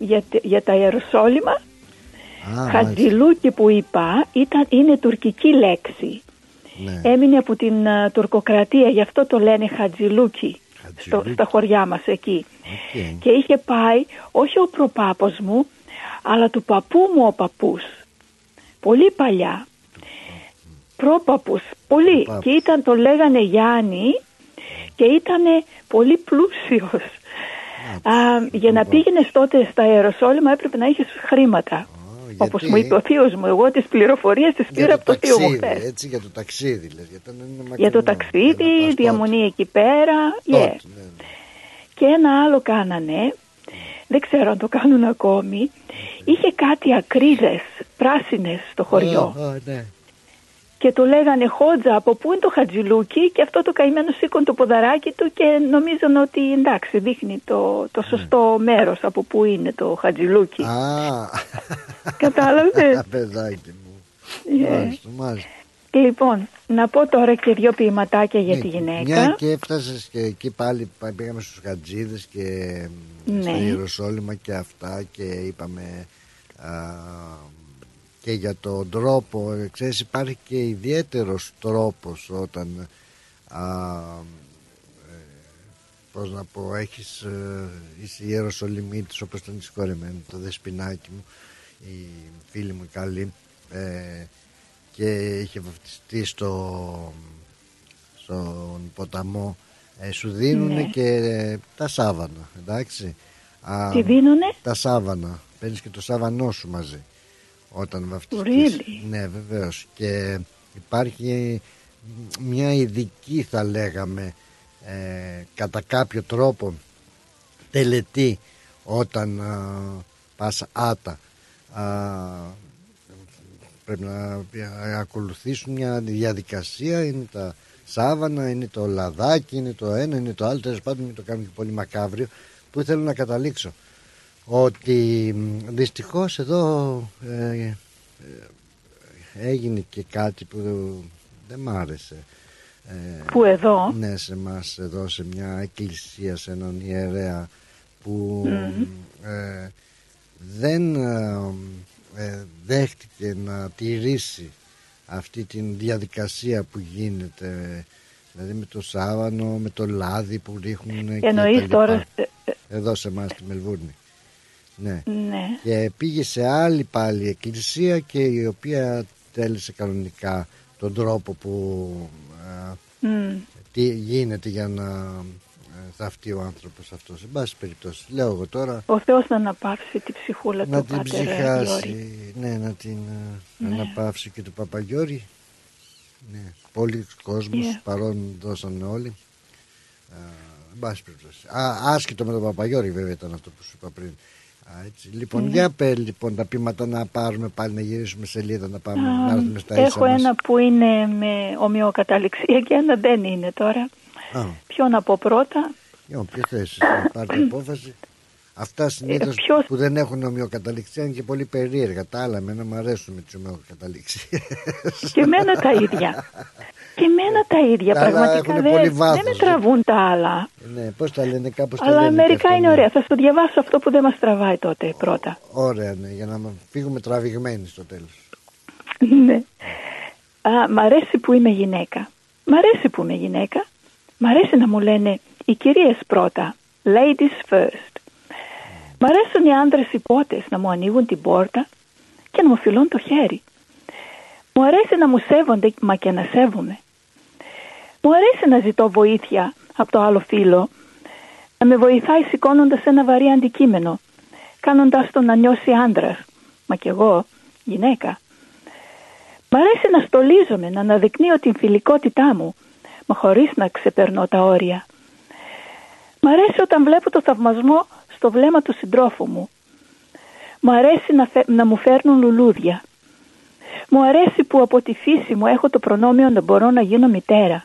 για, τε- για τα Ιεροσόλυμα. Α, Χατζηλούκι που είπα ήταν, είναι τουρκική λέξη. Ναι. Έμεινε από την α, τουρκοκρατία, γι' αυτό το λένε Χατζηλούκι στο, στα χωριά μας εκεί. οκ. Και είχε πάει όχι ο προπάππος μου, αλλά του παππού μου ο παππούς. Πολύ παλιά. Πρόπαπους, πολύ. Προπάπους. Και ήταν, το λέγανε Γιάννη και ήταν πολύ πλούσιος. Α, για να πήγαινες τότε στα Ιεροσόλυμα έπρεπε να είχες χρήματα. Όπως γιατί; μου είπε ο θείος μου, εγώ τις πληροφορίες τις πήρα Για από το το θείο μου ταξίδι, χθες. έτσι, για το ταξίδι, λες, γιατί δεν είναι Για το μακρινό. ταξίδι, διαμονή εκεί πέρα. yeah. Τότε, ναι, ναι. Και ένα άλλο κάνανε, δεν ξέρω αν το κάνουν ακόμη, είχε κάτι ακρίδες πράσινες στο χωριό Α, α, ναι. και το λέγανε Χότζα από πού είναι το χατζηλούκι; Και αυτό το καημένο σήκωνε το ποδαράκι του και νομίζαν ότι εντάξει δείχνει το, το σωστό μέρος από πού είναι το χατζηλούκι. Α, Κατάλαβες; παιδάκι μου. Yeah. Μάλιστα, μάλιστα. Λοιπόν, να πω τώρα και δύο ποιηματάκια για Ναι, τη γυναίκα. Μια και έφτασες και εκεί πάλι πα- πήγαμε στους Χατζίδες και Ναι. στα Ιεροσόλυμα και αυτά και είπαμε α, και για τον τρόπο ε, ξέρεις υπάρχει και ιδιαίτερος τρόπος όταν α, ε, πώς να πω έχεις ε, είσαι Ιεροσολυμίτης όπως ήταν η συγχωρεμένη το δεσποινάκι μου η φίλη μου η καλή ε, και είχε βαφτιστεί στο στον ποταμό. Ε, σου δίνουν Ναι. και ε, τα σάβανα εντάξει. Α, Τι δίνουνε; τα σάβανα. Παίρνεις και το σάβανό σου μαζί όταν βαφτιστείς. Really? ναι βεβαίως. Και υπάρχει μια ειδική θα λέγαμε ε, κατά κάποιο τρόπο τελετή όταν α, πας άτα. Α, πρέπει να ακολουθήσουν μια διαδικασία. Είναι τα σάβανα, είναι το λαδάκι είναι το ένα, είναι το άλλο. Τέλος πάντων μην το κάνουμε και πολύ μακάβριο που θέλω να καταλήξω ότι μ, δυστυχώς εδώ ε, ε, έγινε και κάτι που δεν μ' άρεσε. Ε, Πού εδώ; Ναι, σε μας εδώ σε μια εκκλησία, σε έναν ιερέα που Μμμ. ε, δεν ε, ε, δέχτηκε να τηρήσει αυτή την διαδικασία που γίνεται δηλαδή με το σάβανο, με το λάδι που ρίχνουν και Εννοείς τα λοιπά. τώρα, ε, εδώ σε εμάς στη Μελβούρνη ναι. Ναι. και πήγε σε άλλη πάλι εκκλησία και η οποία τέλεισε κανονικά τον τρόπο που ε, Μμ. τι γίνεται για να ε, θαυτεί ο άνθρωπος αυτός εν πάση περιπτώσει λέω εγώ τώρα Ο Θεός να αναπαύσει τη ψυχούλα να του την Πάτερ ψυχάσει Γιώρη. ναι να την ε, Ναι. αναπαύσει και του Παπαγιώρη ναι. πολλοί κόσμος Yeah. παρόν δώσανε όλοι Α, εν πάση περιπτώσει Α, άσχετο με τον Παπαγιώρη βέβαια ήταν αυτό που σου είπα πριν Α, έτσι. Λοιπόν, Ναι. για πέ λοιπόν τα πείματα να πάρουμε πάλι να γυρίσουμε σελίδα να πάμε Α, να έρθουμε στα ίσα Έχω μας. ένα που είναι με ομοιοκαταληξία και ένα δεν είναι τώρα. Α, Ποιο να πω πρώτα; για όποια θέση, να πάρετε απόφαση. Αυτά συνήθως Ε, ποιος- που δεν έχουν ομοιοκαταληξία είναι και πολύ περίεργα. Τα άλλα εμένα μου αρέσουν με τις ομοιοκαταληξίες. Και εμένα τα ίδια. Και εμένα τα ίδια. Τα άλλα Πραγματικά έχουν δεν, πολύ δεν βάθος, με ε. τραβούν τα άλλα. ναι, πώς τα λένε, κάπως τα Αλλά λένε. και μερικά αυτά, είναι ναι. ωραία. Θα σου διαβάσω αυτό που δεν μας τραβάει τότε πρώτα. Ωραία, ναι, για να φύγουμε τραβηγμένοι στο τέλος. ναι. Α, μ' αρέσει που είμαι γυναίκα. Μ' αρέσει που είμαι γυναίκα. Μ' αρέσει να μου λένε οι κυρίες πρώτα. Ladies first. Μ' αρέσουν οι άντρες υπότες να μου ανοίγουν την πόρτα και να μου φιλούν το χέρι. Μου αρέσει να μου σέβονται μα και να σέβομαι. Μου αρέσει να ζητώ βοήθεια από το άλλο φίλο, να με βοηθάει σηκώνοντας ένα βαρύ αντικείμενο, κάνοντας τον να νιώσει άντρας, μα κι εγώ γυναίκα. Μ' αρέσει να στολίζομαι, να αναδεικνύω την φιλικότητά μου, μα χωρίς να ξεπερνώ τα όρια. Μ' αρέσει όταν βλέπω το θαυμασμό στο βλέμμα του συντρόφου μου. Μου αρέσει να, φε- να μου φέρνουν λουλούδια. Μου αρέσει που από τη φύση μου έχω το προνόμιο να μπορώ να γίνω μητέρα.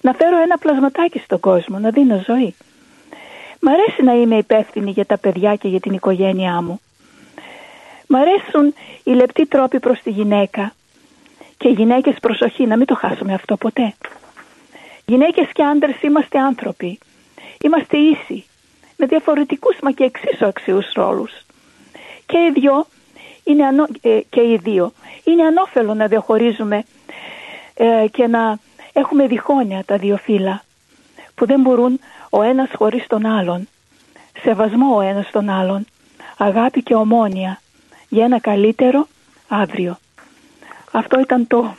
Να φέρω ένα πλασματάκι στον κόσμο, να δίνω ζωή. Μ' αρέσει να είμαι υπεύθυνη για τα παιδιά και για την οικογένειά μου. Μ' αρέσουν οι λεπτοί τρόποι προς τη γυναίκα. Και οι γυναίκες προσοχή, να μην το χάσουμε αυτό ποτέ. Γυναίκες και άντρες είμαστε άνθρωποι. Είμαστε ίσοι. Με διαφορετικούς μα και εξίσου αξίους ρόλους. Και οι δυο είναι ανώ, ε, και οι δύο είναι ανώφελο να διαχωρίζουμε ε, και να έχουμε διχόνοια τα δύο φύλλα που δεν μπορούν ο ένας χωρίς τον άλλον. Σεβασμό ο ένας τον άλλον. Αγάπη και ομόνια για ένα καλύτερο αύριο. Αυτό ήταν το,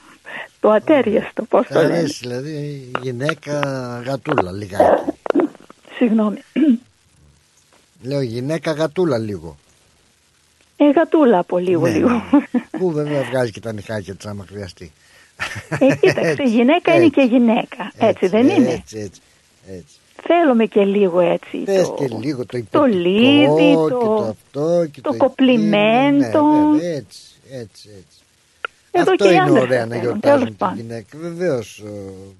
το ατέριαστο, πώς το λένε. Αρέσει, δηλαδή γυναίκα γατούλα λιγάκι. Συγγνώμη. Λέω γυναίκα γατούλα λίγο. Ε, γατούλα από λίγο Ναι, λίγο. Που βέβαια βγάζει και τα νυχάκια της άμα χρειαστεί. Ε, κοίταξε, η γυναίκα είναι και γυναίκα. Έτσι, δεν είναι; Έτσι, έτσι, έτσι. Θέλουμε και λίγο έτσι. Θες το, και λίγο το το υποτικό λίδι, και το, το αυτό και το το, κοπλιμέντο. εκείνο, ναι, βέβαια, έτσι, έτσι, έτσι. Εδώ Αυτό και οι είναι άντρες ωραία το να θέλουν, γιορτάζουν τέλος τη πάντων. γυναίκα. Βεβαίως,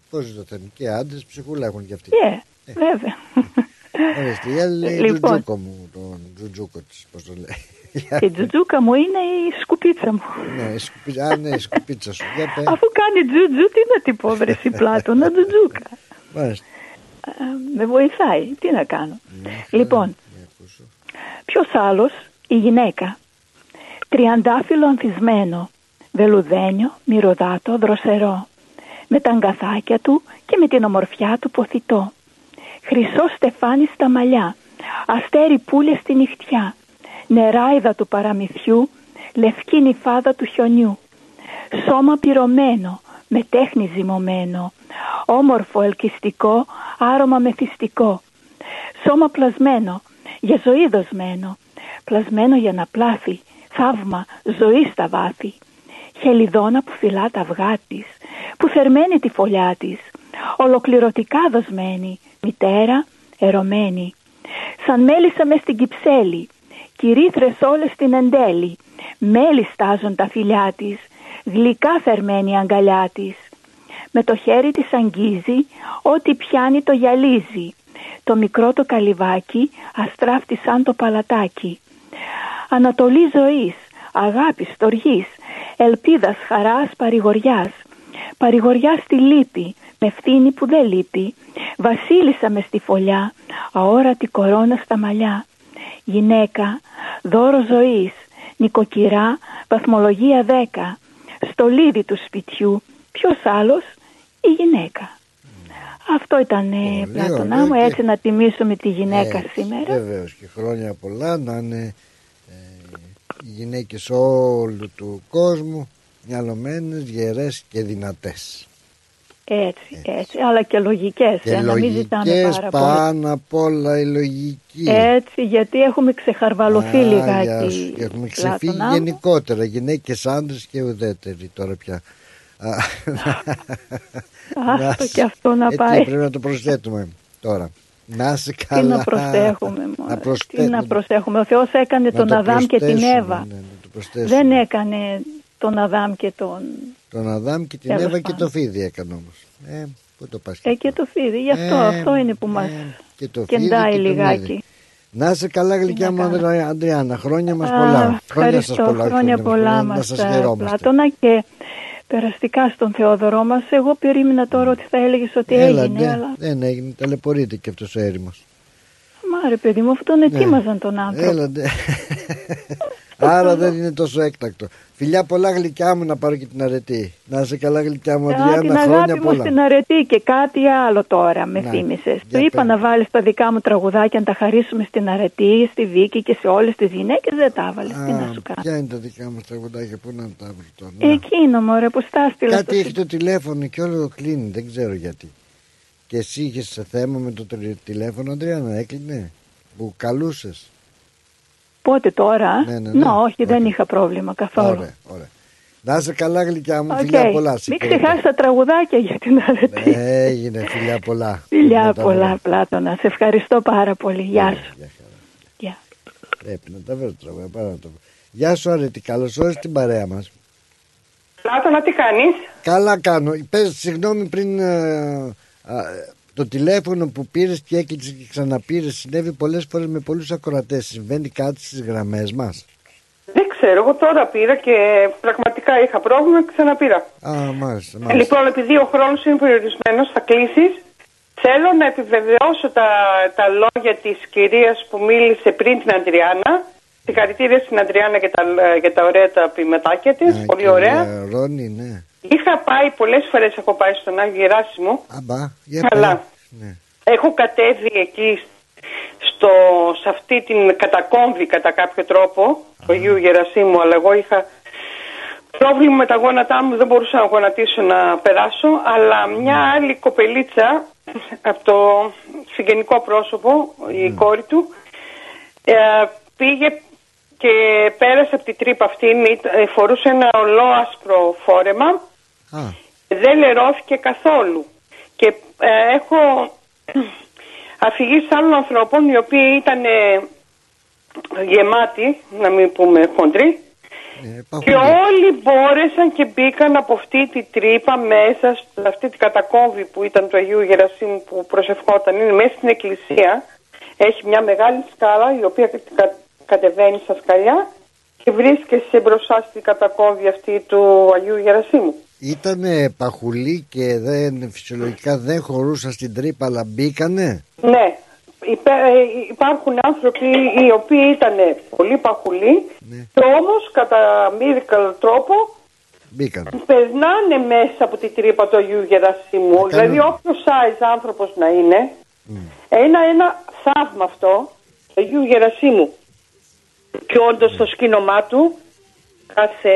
πώς το θέλουν και άντρες, ψυχούλα έχουν κι αυτοί. Ε, βέβαια. Ορίστε, η άλλη λέει Λοιπόν. τζουτζούκο μου, τον τζουτζούκο της, πώς το λέει. Η τζουτζούκα μου είναι η σκουπίτσα μου. ναι, η σκουπί- α, ναι, η σκουπίτσα σου. Για πες. Αφού κάνει τζουτζού, τι να την πω βρε εσύ πλάτωνα τζουτζούκα. Μάλιστα. Ε, με βοηθάει, τι να κάνω. Ναι, Λοιπόν, ποιος άλλος, η γυναίκα. Τριαντάφυλλο ανθισμένο, βελουδένιο, μυρωδάτο, δροσερό. Με τα αγκαθάκια του και με την ομορφιά του ποθητό. Χρυσό στεφάνι στα μαλλιά, αστέρι πουλε στη νυχτιά. Νεράιδα του παραμυθιού, λευκή νυφάδα του χιονιού. Σώμα πυρωμένο, με τέχνη ζυμωμένο. Όμορφο, ελκυστικό, άρωμα μεθυστικό. Σώμα πλασμένο, για ζωή δοσμένο. Πλασμένο για να πλάθει, θαύμα, ζωή στα βάθη. Χελιδόνα που φυλά τα αυγά της, που θερμαίνει τη φωλιά της, ολοκληρωτικά δοσμένη, μητέρα ερωμένη. Σαν μέλισσα μες στην Κυψέλη, κυρίθρες όλες στην εντέλη, μέλι στάζουν τα φιλιά της, γλυκά θερμένη η αγκαλιά της. Με το χέρι της αγγίζει, ό,τι πιάνει το γυαλίζει. Το μικρό το καλυβάκι αστράφτει σαν το παλατάκι. Ανατολή ζωής, αγάπης, στοργής, ελπίδας, χαράς, παρηγοριάς. Παρηγοριάς στη λύπη, με ευθύνη που δεν λείπει. Βασίλισσα μες στη φωλιά, αόρατη κορώνα στα μαλλιά. Γυναίκα, δώρο ζωής, νοικοκυρά, βαθμολογία 10. Στολίδι του σπιτιού, ποιος άλλος, η γυναίκα. Αυτό ήταν πλάτωνά μου, ωραίο έτσι να τιμήσουμε τη γυναίκα Έτσι, σήμερα. Βεβαίως και χρόνια πολλά να είναι ε, οι γυναίκες όλου του κόσμου μυαλωμένες, γερές και δυνατές. Έτσι, έτσι, αλλά και λογικές, Και ε, να μην ζητάμε λογικές πάρα πολύ. πάνω απ' όλα η λογική. Έτσι, γιατί έχουμε ξεχαρβαλωθεί Α, λιγάκι. γεια σου. Και Έχουμε ξεφύγει Πλάτωνα μου. γενικότερα, γυναίκες, άντρες και ουδέτεροι τώρα πια. Α, Άστο να σε- και αυτό να έτσι πάει. πρέπει να το προσθέτουμε τώρα. Να είσαι Τι καλά. να προσέχουμε μόνο. Να Τι προσθέ- να προσέχουμε. Ο Θεός έκανε να τον το Αδάμ και την προσθέσουμε, Εύα. ναι, να το προσθέσουμε. Δεν έκανε τον Αδάμ και τον... Τον Αδάμ και την Τέλος Εύα και πάντων. το Φίδι έκανε όμως. Ε, πού το πας Ε, και το φίδι. Γι' αυτό, Ε, αυτό είναι που μας και το Φίδι κεντάει και το λιγάκι. Μύδι. Να είσαι καλά γλυκιά μου Ανδρέα- Αντριάννα. Χρόνια μας Α, πολλά. Χρόνια Ευχαριστώ. σας πολλά. Χρόνια πολλά Να μας σας ε, χαιρόμαστε. Πλάτωνα και περαστικά στον Θεόδωρό μας. Εγώ περίμενα τώρα ότι θα έλεγες ότι Έλα, έγινε, ναι, αλλά δεν έγινε. Ταλαιπωρείται και αυτός ο έρημος. μα ρε παιδί μου, αυτό τον ετοίμαζαν τον άνθρωπο. Έλα, ναι. Άρα δεν είναι τόσο έκτακτο. Φιλιά πολλά γλυκιά μου να πάρω και την αρετή. Να είσαι καλά γλυκιά μου Α, την Αντριάννα. αγάπη Χρόνια μου πολλά. στην αρετή και κάτι άλλο τώρα με Να, θύμισες. για Του είπα πες. να βάλεις τα δικά μου τραγουδάκια να τα χαρίσουμε στην αρετή, στη Βίκη και σε όλες τις γυναίκες. Δεν τα έβαλες. Τι να σου κάνω. Ποια είναι τα δικά μου τραγουδάκια, πού να τα βρω τώρα. Να. Εκείνο μωρέ που στα έστειλα Κάτι στο έχει το τηλέφωνο και όλο κλείνει, δεν ξέρω γιατί. Και εσύ είχες θέμα με το τρι- τηλέφωνο, Αντριάννα, έκλεινε. Που καλούσες. Πότε τώρα. Ναι, ναι, ναι. No, όχι, δεν είχα πρόβλημα καθόλου. Ωραία, ωραία. Να είσαι καλά, γλυκιά μου, Οκ. φιλιά πολλά. σε Μην χαιρετώ. ξεχάσεις τα τραγουδάκια για την Αρετή. Έγινε, φιλιά πολλά. Φιλιά Να τα πολλά, βρω. Πλάτωνα. Σε ευχαριστώ πάρα πολύ. Γεια σου. Γεια χαρά. Γεια. Πρέπει να τα βρω τραγούδια, πάρα να τα βρω. Γεια σου, Αρέτη, καλώς όρισε την παρέα μας. Πλάτωνα, τι κάνεις; Καλά κάνω. Πες, συγγνώμη πριν ε, α, το τηλέφωνο που πήρες και έκλεισες και ξαναπήρες συνέβη πολλές φορές με πολλούς ακροατές. Συμβαίνει κάτι στις γραμμές μας; Δεν ξέρω, εγώ τώρα πήρα και πραγματικά είχα πρόβλημα και ξαναπήρα. Α, μάλιστα. Ε, μάλιστα. Λοιπόν, επειδή ο χρόνος είναι περιορισμένος, θα κλείσεις. Θέλω να επιβεβαιώσω τα, τα λόγια της κυρίας που μίλησε πριν την Αντριάννα. Συγχαρητήρια στην Αντριάννα για τα, για τα ωραία τα ποιηματάκια της. Α, Πολύ κυρία ωραία. Ρόνι, ναι. Είχα πάει πολλές φορές, έχω πάει στον Άγιο Γεράσιμο. Αμπά, για Καλά. πέρα. Ναι. Έχω κατέβει εκεί στο, σε αυτή την κατακόμβη κατά κάποιο τρόπο του Αγίου Γερασίμου, αλλά εγώ είχα πρόβλημα με τα γόνατά μου, δεν μπορούσα να γονατίσω να περάσω, αλλά μια άλλη κοπελίτσα από το συγγενικό πρόσωπο, η κόρη του, ε, πήγε και πέρασε από την τρύπα αυτήν, ήταν- ε, φορούσε ένα ολόασπρο φόρεμα, Α, δεν λερώθηκε καθόλου. Και ε, έχω αφηγήσει άλλων ανθρώπων οι οποίοι ήταν ε, γεμάτοι, να μην πούμε χοντροί, ναι, και όλοι μπόρεσαν και μπήκαν από αυτή τη τρύπα μέσα σε αυτή την κατακόμβη που ήταν του Αγίου Γερασίμου που προσευχόταν. Είναι μέσα στην εκκλησία. Έχει μια μεγάλη σκάλα η οποία κα- κατεβαίνει στα σκαλιά και βρίσκεσαι μπροστά στην κατακόμβη αυτή του Αγίου Γερασίμου. Ήταν παχουλή και δεν, φυσιολογικά δεν χωρούσαν στην τρύπα αλλά μπήκανε; Ναι, υπέ- ε, υπάρχουν άνθρωποι οι οποίοι ήταν πολύ παχουλοί και όμως κατά miracle τρόπο Μπήκανε. περνάνε μέσα από την τρύπα του Αγίου Γερασιμού. Δηλαδή όποιος size άνθρωπος να είναι, ένα, ένα θαύμα αυτό του Αγίου Γερασίμου. Και όντως το σκήνομά του κάθε...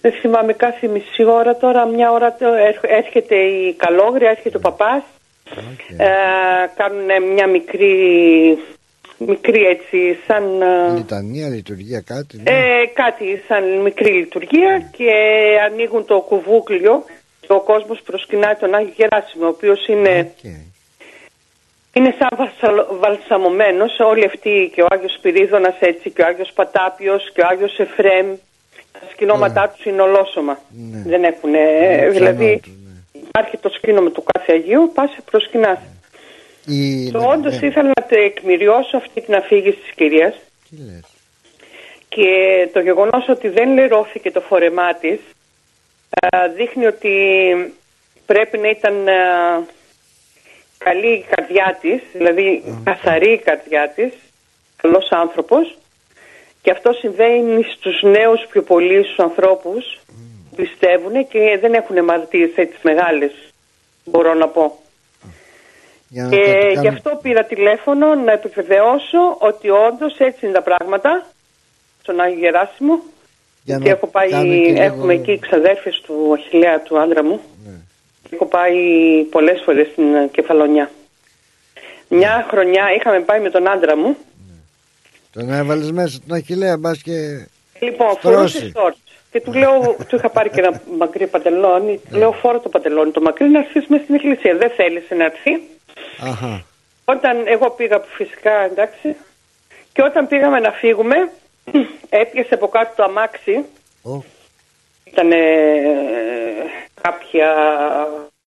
Δεν θυμάμαι κάθε μισή ώρα τώρα, μια ώρα το έρχ- έρχεται η καλόγρια, έρχεται ο παπάς. Ε, κάνουν μια μικρή μικρή έτσι, σαν... ε, Λιτανία, λειτουργία, κάτι. ναι. ε, κάτι σαν μικρή λειτουργία και ανοίγουν το κουβούκλιο και ο κόσμος προσκυνάει τον Άγιο Γεράσιμο, ο οποίος είναι, είναι σαν βασαλ- βαλσαμωμένος, όλοι αυτοί και ο Άγιος Σπυρίδωνας έτσι και ο Άγιος Πατάπιος και ο Άγιος Εφρέμ, τα σκηνώματά τους είναι ολόσωμα. Δεν έχουν, Ναι, δηλαδή υπάρχει το σκήνωμα του κάθε Αγίου, πας και προσκυνάς. Η... Το όντως ήθελα να τεκμηριώσω αυτή την αφήγηση της κυρίας. Και το γεγονός ότι δεν λερώθηκε το φορεμά της α, δείχνει ότι πρέπει να ήταν α, καλή η καρδιά της, δηλαδή καθαρή η καρδιά της, καλός άνθρωπος και αυτό συμβαίνει στους νέους πιο πολύ στους ανθρώπους που πιστεύουν και δεν έχουν μαρτύρες έτσι μεγάλες μπορώ να πω. Για να Και το γι' κάνουμε- αυτό πήρα τηλέφωνο να επιβεβαιώσω ότι όντως έτσι είναι τα πράγματα στον Άγιο Γεράσιμο. Για Γιατί να έχω πάει, κάνουμε και λίγο- έχουμε εκεί ξαδέρφες του Αχιλλέα του άντρα μου. Ναι. Έχω πάει πολλές φορές στην ε, Κεφαλονιά. Μια χρονιά είχαμε πάει με τον άντρα μου. Τον έβαλες μέσα τον Αχιλλέα, μπας και. Λοιπόν, στρώσει. φορούσε σορτς. Και του λέω, του είχα πάρει και ένα μακρύ παντελόνι. Του λέω, φόρα το παντελόνι το μακρύ να έρθεις μέσα στην εκκλησία. Δεν θέλησε να έρθει. Αχα. Όταν εγώ πήγα φυσικά εντάξει και όταν πήγαμε να φύγουμε έπιασε από κάτω το αμάξι Ω. ήταν κάποια